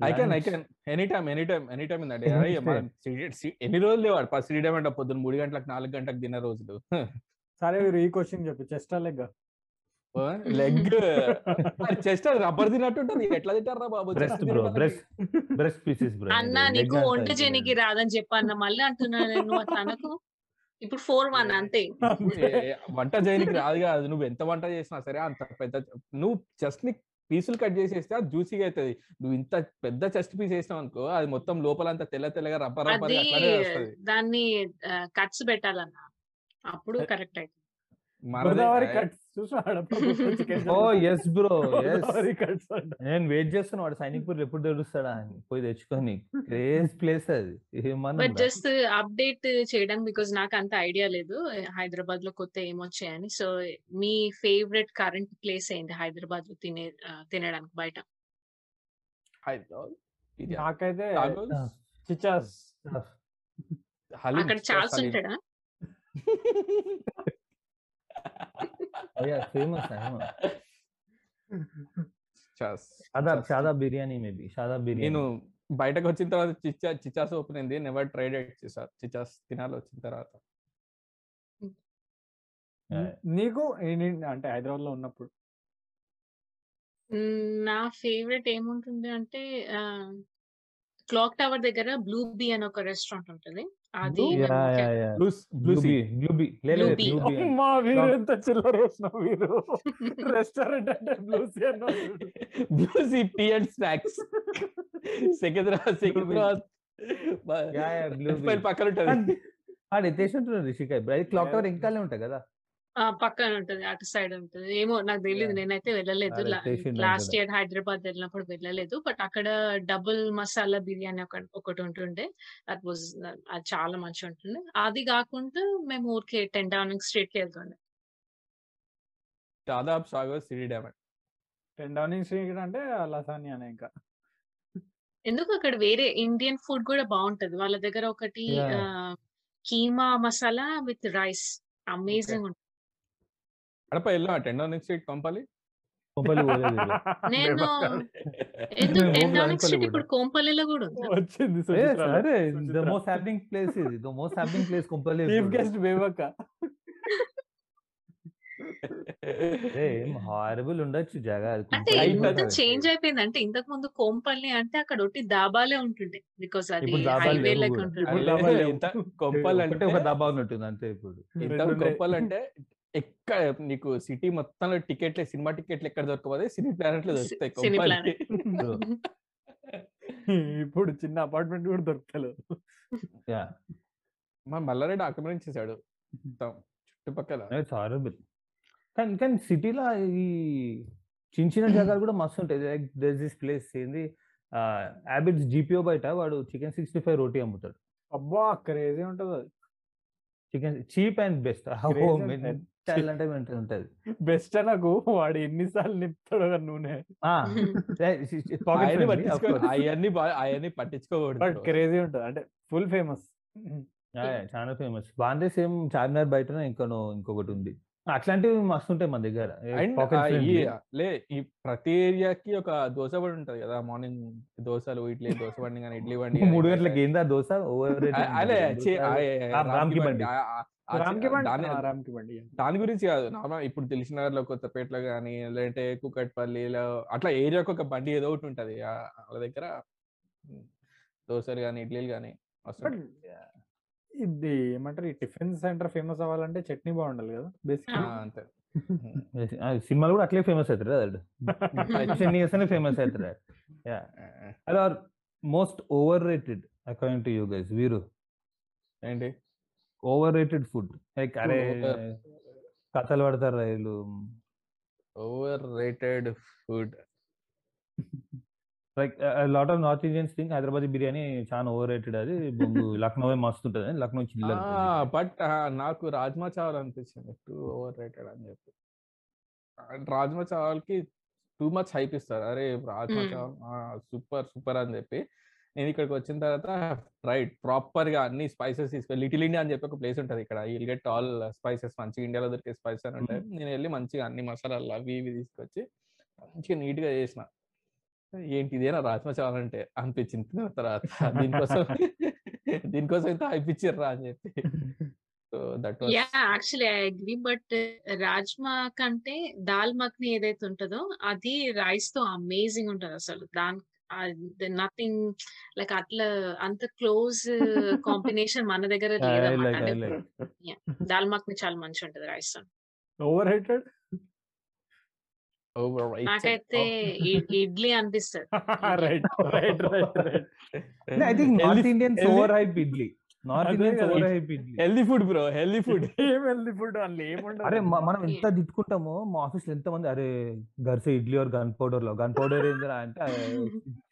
I can I can any time any time any time ఎన్ని రోజులు లేవాడు ఫస్ట్ త్రీ అంటే పొద్దున్న మూడు గంటలకు నాలుగు గంటలకు తిన్న రోజులు. సరే మీరు ఈ క్వశ్చన్ చెప్పు chest leg leg. Chest rubber తిన్నట్టుంటది. ఎట్లా తింటారా బాబు? Breast bro breast breast pieces bro. అన్న నీకు వంట చేయనికి రాదని చెప్పన్న మళ్ళీ అంటున్నా నేను అనకు. ఇప్పుడు ఫోర్ వన్ అంతే. వంట చేయనికి రాదు కాదు నువ్వు ఎంత వంట చేసినా సరే అంత పెద్ద నువ్వు చెస్ట్ని పీసులు కట్ చేసేస్తే అది జ్యూసీగా అవుతుంది నువ్వు ఇంత పెద్ద చెస్ట్ పీస్ వేసినావు అనుకో అది మొత్తం లోపల అంతా తెల్ల తెల్లగా రబ్బర్ రబ్బర్ దాన్ని కట్స్ పెట్టాలన్న. అప్పుడు కరెక్ట్ అయితే నేను వెయిట్ చేస్తున్నా వాడు సైనిక్పూర్ ఎప్పుడు తెలుస్తాడా అని పోయి తెచ్చుకొని. క్రేజ్ ప్లేస్ అది. బట్ జస్ట్ అప్డేట్ చేయడానికి బికాజ్ నాకు అంత ఐడియా లేదు. హైదరాబాద్లో కొత్త ఏమొచ్చాయని. సో మీ ఫేవరెట్ కరెంట్ ప్లేస్ ఏంటి హైదరాబాద్లో తినే తినడానికి బయట. నాకైతే Tacos, చిచాస్ హలీం, అక్కడ హలీం. ఉంటాడా? ఫేమస్ చాస్. సాదా చాస్. సాదా బిర్యానీ మేబీ సాదా బిర్యానీ నేను బయటకు వచ్చిన తర్వాత చిచ్చా చిచాస్ ఓపెన్ అయింది. Never tried it Chichas Chichas తినాలి వచ్చిన తర్వాత. నీకు ఈ- అంటే హైదరాబాద్లో ఉన్నప్పుడు? మ్మ్, నా ఫేవరెట్ ఏముంటుంది అంటే క్లాక్ టవర్ దగ్గర బ్లూ బీ అని ఒక రెస్టారెంట్ ఉంటుంది. అది Blue? మేము ఒక- blues Blue Sea Blue Bee Blue Bee. అమ్మా వీరు Clock- ఎంత చిల్లర వేసిన వీరు. రెస్టారెంట్ అంటే బ్లూసీ అన్న Blue Sea tea and snacks Secunderabad పక్కన ఉంటది. ఆడ ఎత్తేసి ఉంటుంది రిషికాయ్ అది క్లాక్ టవర్ ఇంకానే ఉంటాయి కదా. పక్కన ఉంటుంది అటు సైడ్ ఉంటుంది. ఏమో నాకు తెలియదు. నేనైతే వెళ్ళలేదు. లాస్ట్. ఇయర్ హైదరాబాద్ వెళ్ళినప్పుడు వెళ్ళలేదు. బట్ అక్కడ డబుల్ మసాలా బిర్యానీ ఒక ఒకటి ఉంటుండే. దట్ వాజ్ అది చాలా మంచిగా ఉంటుండే. అది కాకుండా మేము ఊరికే టెన్ డౌనింగ్ స్ట్రీట్కి వెళ్తుండే. దాదాపు Sagar city ten Downing Street అంటే లసాని అనే ఇంకా. ఎందుకు? అక్కడ వేరే ఇండియన్ ఫుడ్ కూడా బాగుంటది. వాళ్ళ దగ్గర ఒకటి keema masala with rice. Amazing ఉంటుంది. అడప వెళ్ళా టెన్ ఆన్ స్ట్రీట్ పంపాలి. నేను ఎందుకు. ఇప్పుడు కోంపల్లిలో కూడా వచ్చింది సరే ద. మోస్ట్ హ్యాపెనింగ్ ప్లేస్ ఇది the most happening place Kompally chief guest Bebakka ఏం హారబుల్ ఉండొచ్చు జాగా అంటే. చేంజ్ అయిపోయింది అంటే ఇంతకు ముందు కోంపల్లి అంటే అక్కడ ఒట్టి దాబాలే ఉంటుండే బికాస్ అది హైవే లెక్క. ఉంటుంది కొంపలు ఒకటే అంటే ఒక దబా ఉన్నట్టుంది అంతే ఇప్పుడు ఇంత రెండు ఉన్నాయి. గొప్పలు అంటే ఎక్కడ నీకు సిటీ మొత్తంలో టికెట్లే సినిమా టికెట్లు ఎక్కడ దొరకకపోతే సినీ ప్లానెట్ లో దొరుకుతాయి ఇప్పుడు చిన్న అపార్ట్మెంట్ కూడా దొరకలేదు యా. మా మల్లారెడ్డి ఆక్రమించేశాడు మొత్తం చుట్టుపక్కల. కానీ కానీ సిటీలో ఈ చిన్న చిన్న జాగాలు కూడా మస్తు ఉంటాయి. లైక్ దర్ దిస్ ప్లేస్ ఏంది? హ్యాబిట్స్ జీపీఓ బయట వాడు చికెన్ సిక్స్టీ ఫైవ్ రోటీ అమ్ముతాడు. అబ్బా క్రేజీ ఉంటది అది. Chicken cheap and best. ఉంటది. అంటే mental ఉంటది. బెస్ట్ నాకు. వాడు ఎన్నిసార్లు నింపుతాడో నూనె. అవన్నీ అవన్నీ పట్టించుకోకూడదు. క్రేజీ ఉంటది. అంటే ఫుల్ ఫేమస్. చాలా ఫేమస్. బాందే సేమ్ చార్మినార్ బయట ఇంకోనో ఇంకొకటి ఉంది. అట్లాంటివి మస్తు ఉంటాయి మన దగ్గర. లే ఈ ప్రతి ఏరియాకి ఒక దోశ బండి ఉంటది కదా. మార్నింగ్ దోశలు ఇడ్లీ దోశ బండి కానీ ఇడ్లీ బండి మూడు గంటలకి ఏందా దోశ? ఓవర్ ఆ- అదే దాని- గురించి కాదు. నార్మల్ ఇప్పుడు తెలిసిన కొత్తపేటలో కానీ లేదంటే కుకట్పల్లిలో అట్లా ఏరియాకి ఒక బండి ఏదో ఒకటి ఉంటది. ఆ- వాళ్ళ దగ్గర దోశలు కానీ ఇడ్లీలు కానీ ఇది ఏమంటారు? ఈ టిఫిన్ సెంటర్ ఫేమస్ అవ్వాలంటే చట్నీ బాగుండాలి కదా బేసిక్ అంతే. సినిమాలు కూడా అట్లే ఫేమస్ అవుతారు కదా చిన్న ఇయర్స్ ఫేమస్ అవుతారు or most overrated according to you guys వీరు. ఏంటి? Overrated food. లైక్ అరే కథలు పడతారు వీళ్ళు? Overrated food. Like lot of North Indians think Hyderabad biryani చాలా ఓవర్ రేటెడ్ అది. బొంగు లక్నో మస్తు ఉంటుంది లక్నో చిల్లర్ బట్ నాకు రాజ్మా చావల్ అనిపించింది. టూ ఓవర్ రేటెడ్ అని చెప్పి. రాజ్మా చావల్కి టూ మచ్ హైప్ ఇస్తారు. అరే రాజ్మా. చావల్ సూపర్ సూపర్ అని చెప్పి. నేను ఇక్కడికి వచ్చిన తర్వాత రైట్ ప్రాపర్గా అన్ని స్పైసెస్ తీసుకొని లిటిల్ ఇండియా అని చెప్పి ఒక ప్లేస్ ఉంటుంది ఇక్కడ. విల్ గెట్ ఆల్ స్పైసెస్ మంచిగా ఇండియాలో దొరికే స్పైసెస్ అని ఉంటాయి నేను వెళ్ళి మంచిగా అన్ని మసాలాలు అవి ఇవి తీసుకొచ్చి మంచిగా నీట్గా చేసిన. ఏంటి ఇదేనా రాజ్మా చావల్ అంటే అనిపించింది తర్వాత. దీనికోసం దీనికోసం ఇంత ఇచ్చిర్రా అని చెప్పి. So that yeah actually I agree but rajma కంటే దాల్ మఖని ఏదైతే ఉంటుందో అది రైస్తో అమేజింగ్ ఉంటది అసలు దాని నథింగ్ లైక్ అట్లా అంత క్లోజ్ కాంబినేషన్ మన దగ్గర I లేదన్నమాట like- I అంటే like. yeah, దాల్ మఖని చాలా మంచి ఉంటది రైస్తో ఓవర్ రేటెడ్ ఓవర్ నాకైతే ఇ- ఇడ్లీ అనిపిస్తుంది right right right right I think North Indians healthy- over hype idli healthy food bro healthy food ఏం హెల్దీ ఫుడ్ అందులో ఏముండదు అరే మనం ఎంత తిట్టుకుంటామో మా ఆఫీస్లో ఎంత మంది అరే గర్సే ఇడ్లీ ఆర్ గన్ పౌడర్లో? గన్ పౌడర్ ఏందిరా అంటే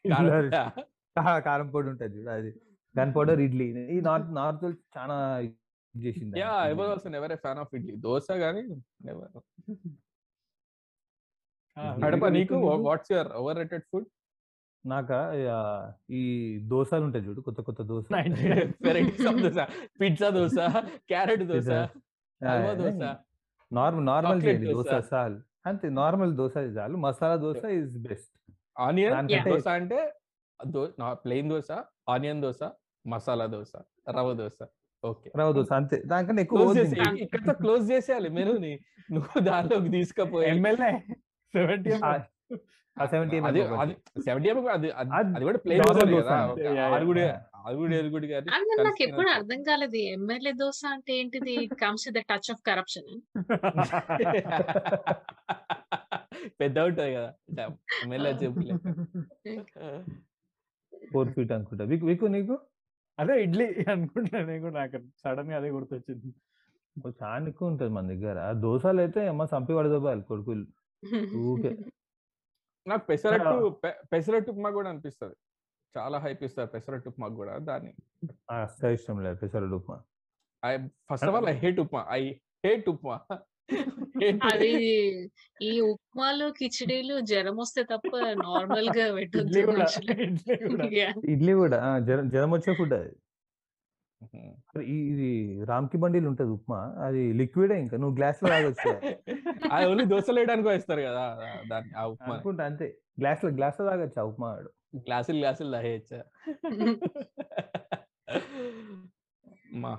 కారం. పొడి ఉంటుంది అది. Gunpowder idli. ఈ నార్త్ నార్త్ చాలా చేసింది. Yeah I was also never a fan of idli? Dosa గానీ నెవర్ కడప నీకు what's your overrated food నాక ఈ దోశలు ఉంటాయి చూడు కొత్త కొత్త dosa varieties of dosa pizza dosa carrot dosa dosa normal normal dosa. చాలు. అంతే నార్మల్ దోశ చాలు. Masala dosa is best. Onion dosa అంటే plain dosa onion dosa masala dosa rava dosa okay. Rava dosa అంతే. దానికన్నా ఎక్కువ క్లోజ్ వద్దు చేసి ఇంకా. ఇక్కడతో క్లోజ్ చేసేయాలి మెనూని. నువ్వు దానిలోకి తీసుకపోయి ఎమ్మెల్యే సెవెంటీ ఆ- ఆ 70 అది ఒకటి. అది సెవెంటీ అది అది అది అది కూడా ప్లేన్ normal దోశ దోశ కదా అంతే. ఒక Yeah, yeah. ఆరుగుడి ఆరుగుడు ఏరుగుడి గారి అంటే నాకు ఎప్పుడు. అర్థం కాలేదు. ఎమ్మెల్యే దోశ అంటే ఏంటిది? Comes the touch of corruption పెద్ద ఉంటది కదా. ఎమ్మెల్యే చెప్పులే. ఫోర్ ఫీట్ అనుకుంటా. వికు వికు నీకు? అదే ఇడ్లీ అనుకుంటా నేను కూడా. నాకు సడన్గా అదే గుర్తొచ్చింది. చాలా ఎక్కువ ఉంటుంది మన దగ్గర. ఆ దోశలు అయితే అమ్మ సంపి పడదోబాలి కొడుకులు. ఊకే నాకు పెసరట్టు పెసరట్టు ఉప్మా కూడా అనిపిస్తుంది. చాలా హైప్ ఇస్తారు పెసరట్టు ఉప్మా కూడా దాన్ని. అస్సలు ఇష్టం లేదు pesarattu upma. I first of all I hate upma. I hate upma. Hate- అది ఈ ఉప్మాలు కిచడీలు జ్వరం వస్తే తప్ప నార్మల్గా ఇడ్లీ కూడా. ఇడ్లీ జ్వరం జ్వరం వచ్చే ఫుడ్ అది. అరే, ఈ- ఇది రామ్కి బండిలు ఉంటది ఉప్మా అది లిక్విడే ఇంకా నువ్వు గ్లాస్లో తాగొచ్చు అది ఓన్లీ దోశలు వేయడానికి వేస్తారు కదా ఆ- దాన్ని ఆ ఉప్మా. అనుకుంటా అంతే. గ్లాస్లో గ్లాస్లో తాగొచ్చు ఆ ఉప్మా వాడు? గ్లాసులు గ్లాసులు దాహేయచ్చా మా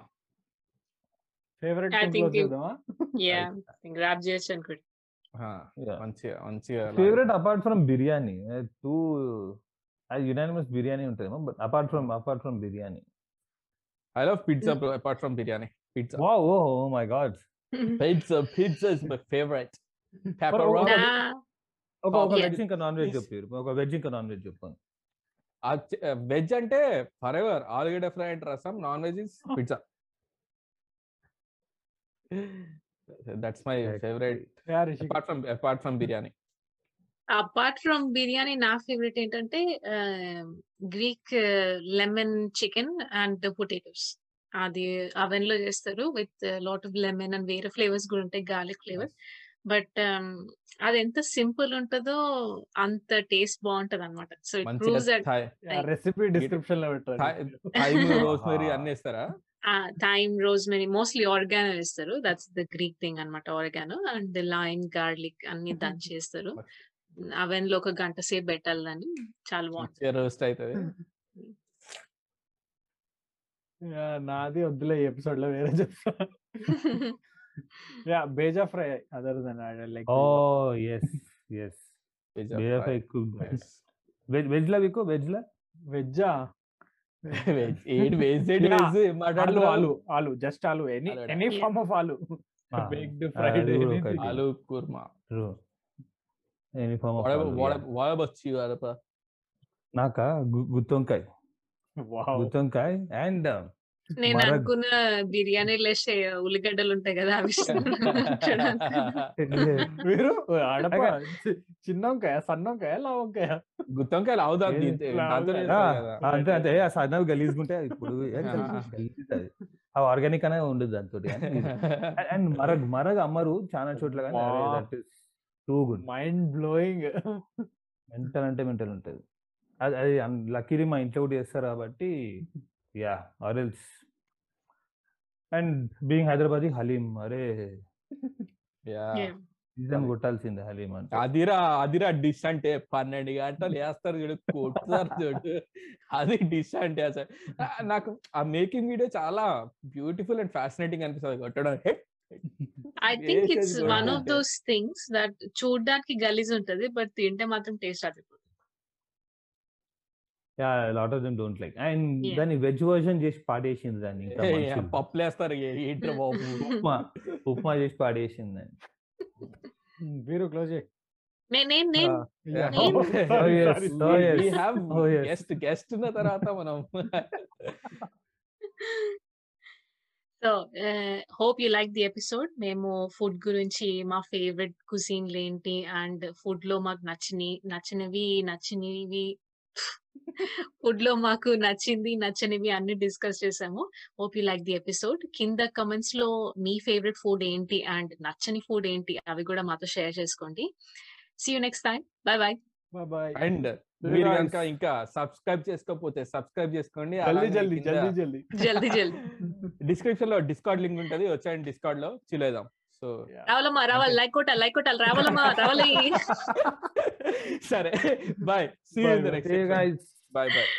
ఫేవరెట్ I think you- చూద్దామా? యా గ్రాప్ చేయొచ్చు అనుకోండి ఆ, Yeah. మంచిగా మంచిగా favourite apart from biryani. Too అది యునానిమస్ బిర్యానీ ఉంటుందేమో but apart from apart from biryani. I love pizza apart from biryani pizza వా oh my God pizza pizza is my favourite ఒక- పెప్పరోని నా ఒక ఒక Okay. వెజ్ ఇంకా నాన్ వెజ్ చెప్పారు. ఒక వెజ్ ఇంకా నాన్ వెజ్ చెప్పాను వెజ్ అంటే ఫర్ ఎవర్ ఆలుగడ్డ fry and rasam non veg is pizza that's my. Favourite apart from apart from biryani apart from biryani నా ఫేవరెట్ ఏంటంటే Greek lemon chicken and potatoes అది అవెన్లో చేస్తారు with lot of lemon and వేరే flavours కూడా ఉంటాయి garlic flavour but అది ఎంత సింపుల్ ఉంటుందో అంత టేస్ట్ బాగుంటది అనమాట సో ఇట్ ప్రూవ్స్ రెసిపీ డిస్క్రిప్షన్లో పెట్టారు థైమ్ రోస్మెరీ అన్ని వేస్తారా? థైమ్ రోజ్మెరీ మోస్ట్లీ ఆర్గానో వేస్తారు. దట్స్ ద గ్రీక్ థింగ్ అనమాట ఆర్గానో అండ్ లైమ్ గార్లిక్ అన్ని దంచి చేస్తారు అవెన్లో ఒక గంట సేపు పెట్టాలి దాన్ని. చాలా బాగుంటుంది. రోస్ట్ అవుతుంది నాది వద్దులే ఈ ఎపిసోడ్లో వేరే చెప్తా. Yeah bheja fry other than like oh yes yes biryani ఎక్కువ వెజ్ వెజ్లో మీకు వెజ్లో వెజ్జా? ఏంటి వేజ్. ఏంటి Yeah. వేజ్ ఆలు మాట్లాడు aloo aloo just aloo. Any. Any. Form of aloo. baked అది fried కూడా anything. ఒకటి. ఆలు కుర్మా. వాడ ఆలు, వాడ yeah. వాడబొచ్చి వాడప నాక? గుత్తొంకాయ. వావ్. గుత్తొంకాయ అండ్ నేను. అనుకున్న బిర్యానీ లేసే ఉల్లిగడ్డలు ఉంటాయి కదా అవి మీరు? ఆడప చిన్న వంకాయ సన్న వంకాయ లావు వంకాయ ఆ, అంతే అంతే. ఆ సన్నవి గలీజ్గుంటే ఇప్పుడు ఏ ఆ. ఆర్గానిక్ అనే ఉండదు దాంతో అండ్ మరగ్ మరగ్ అమ్మరు చాలా చోట్ల. Too good mind blowing. Mental అంటే మెంటల్ ఉంటుంది. అది అది లక్కీలీ మా ఇంట్లో కూడా చేస్తారు కాబట్టి యా ఆరెల్స్ అండ్ బీయింగ్ హైదరాబాద్ హలీం అరే. సీజన్ కొట్టాల్సిందే హలీం అంటే. అదిరా అదిరా డిష్ అంటే పన్నెండు గంటలు వేస్తారు చూడు కొట్టుతారు చూడు. అది డిష్ అంటే అసలు. నాకు ఆ మేకింగ్ వీడియో చాలా బ్యూటిఫుల్ అండ్ ఫ్యాసినేటింగ్ అనిపిస్తుంది కొట్టడం. I think it's one of. Those things that చూడడానికి గలీజ్ ఉంటది బట్ తింటే మాత్రం టేస్ట్ అది yeah lot of them don't like and. దాన్ని వెజ్ వర్షన్ చేసి పాడేసింది దాన్ని ఇంకా హే, మనుషులు. పప్పులు వేస్తారు ఏ- ఏంట్రా బాబు ఉప్మా ఉప్మా చేసి పాడేసింది దాన్ని మీరు క్లోజ్ నేను నేను నేను Yeah. నేను- yes. Yes. We have yes. guest guest ఉన్న తర్వాత మనం so hope you like the episode. మేము ఫుడ్ గురించి మా ఫేవరెట్ కుజీన్లు ఏంటి అండ్ ఫుడ్లో మాకు నచ్చిని నచ్చినవి నచ్చినవి ఫుడ్లో మాకు నచ్చింది నచ్చనివి అన్ని డిస్కస్ చేసాము. Hope you like the episode. కింద కమెంట్స్లో మీ ఫేవరెట్ ఫుడ్ ఏంటి అండ్ నచ్చని ఫుడ్ ఏంటి అవి కూడా మాతో షేర్ చేసుకోండి. See you next time bye bye bye and మీరు కనుక ఇంకా సబ్స్క్రైబ్ చేసుకోకపోతే సబ్స్క్రైబ్ చేసుకోండి. జల్దీ జల్దీ జల్దీ జల్దీ. జల్దీ జల్దీ. డిస్క్రిప్షన్లో డిస్కార్డ్ లింక్ ఉంటది. వచ్చాయండి డిస్కార్డ్లో చిలేదాం సో రావాలమ్మా రావాలి. లైక్ కొట్టాలి లైక్ కొట్టాలి. రావాలమ్మా రావాలి. సరే. Bye. See you Bye, in the. Next. Bye. Bye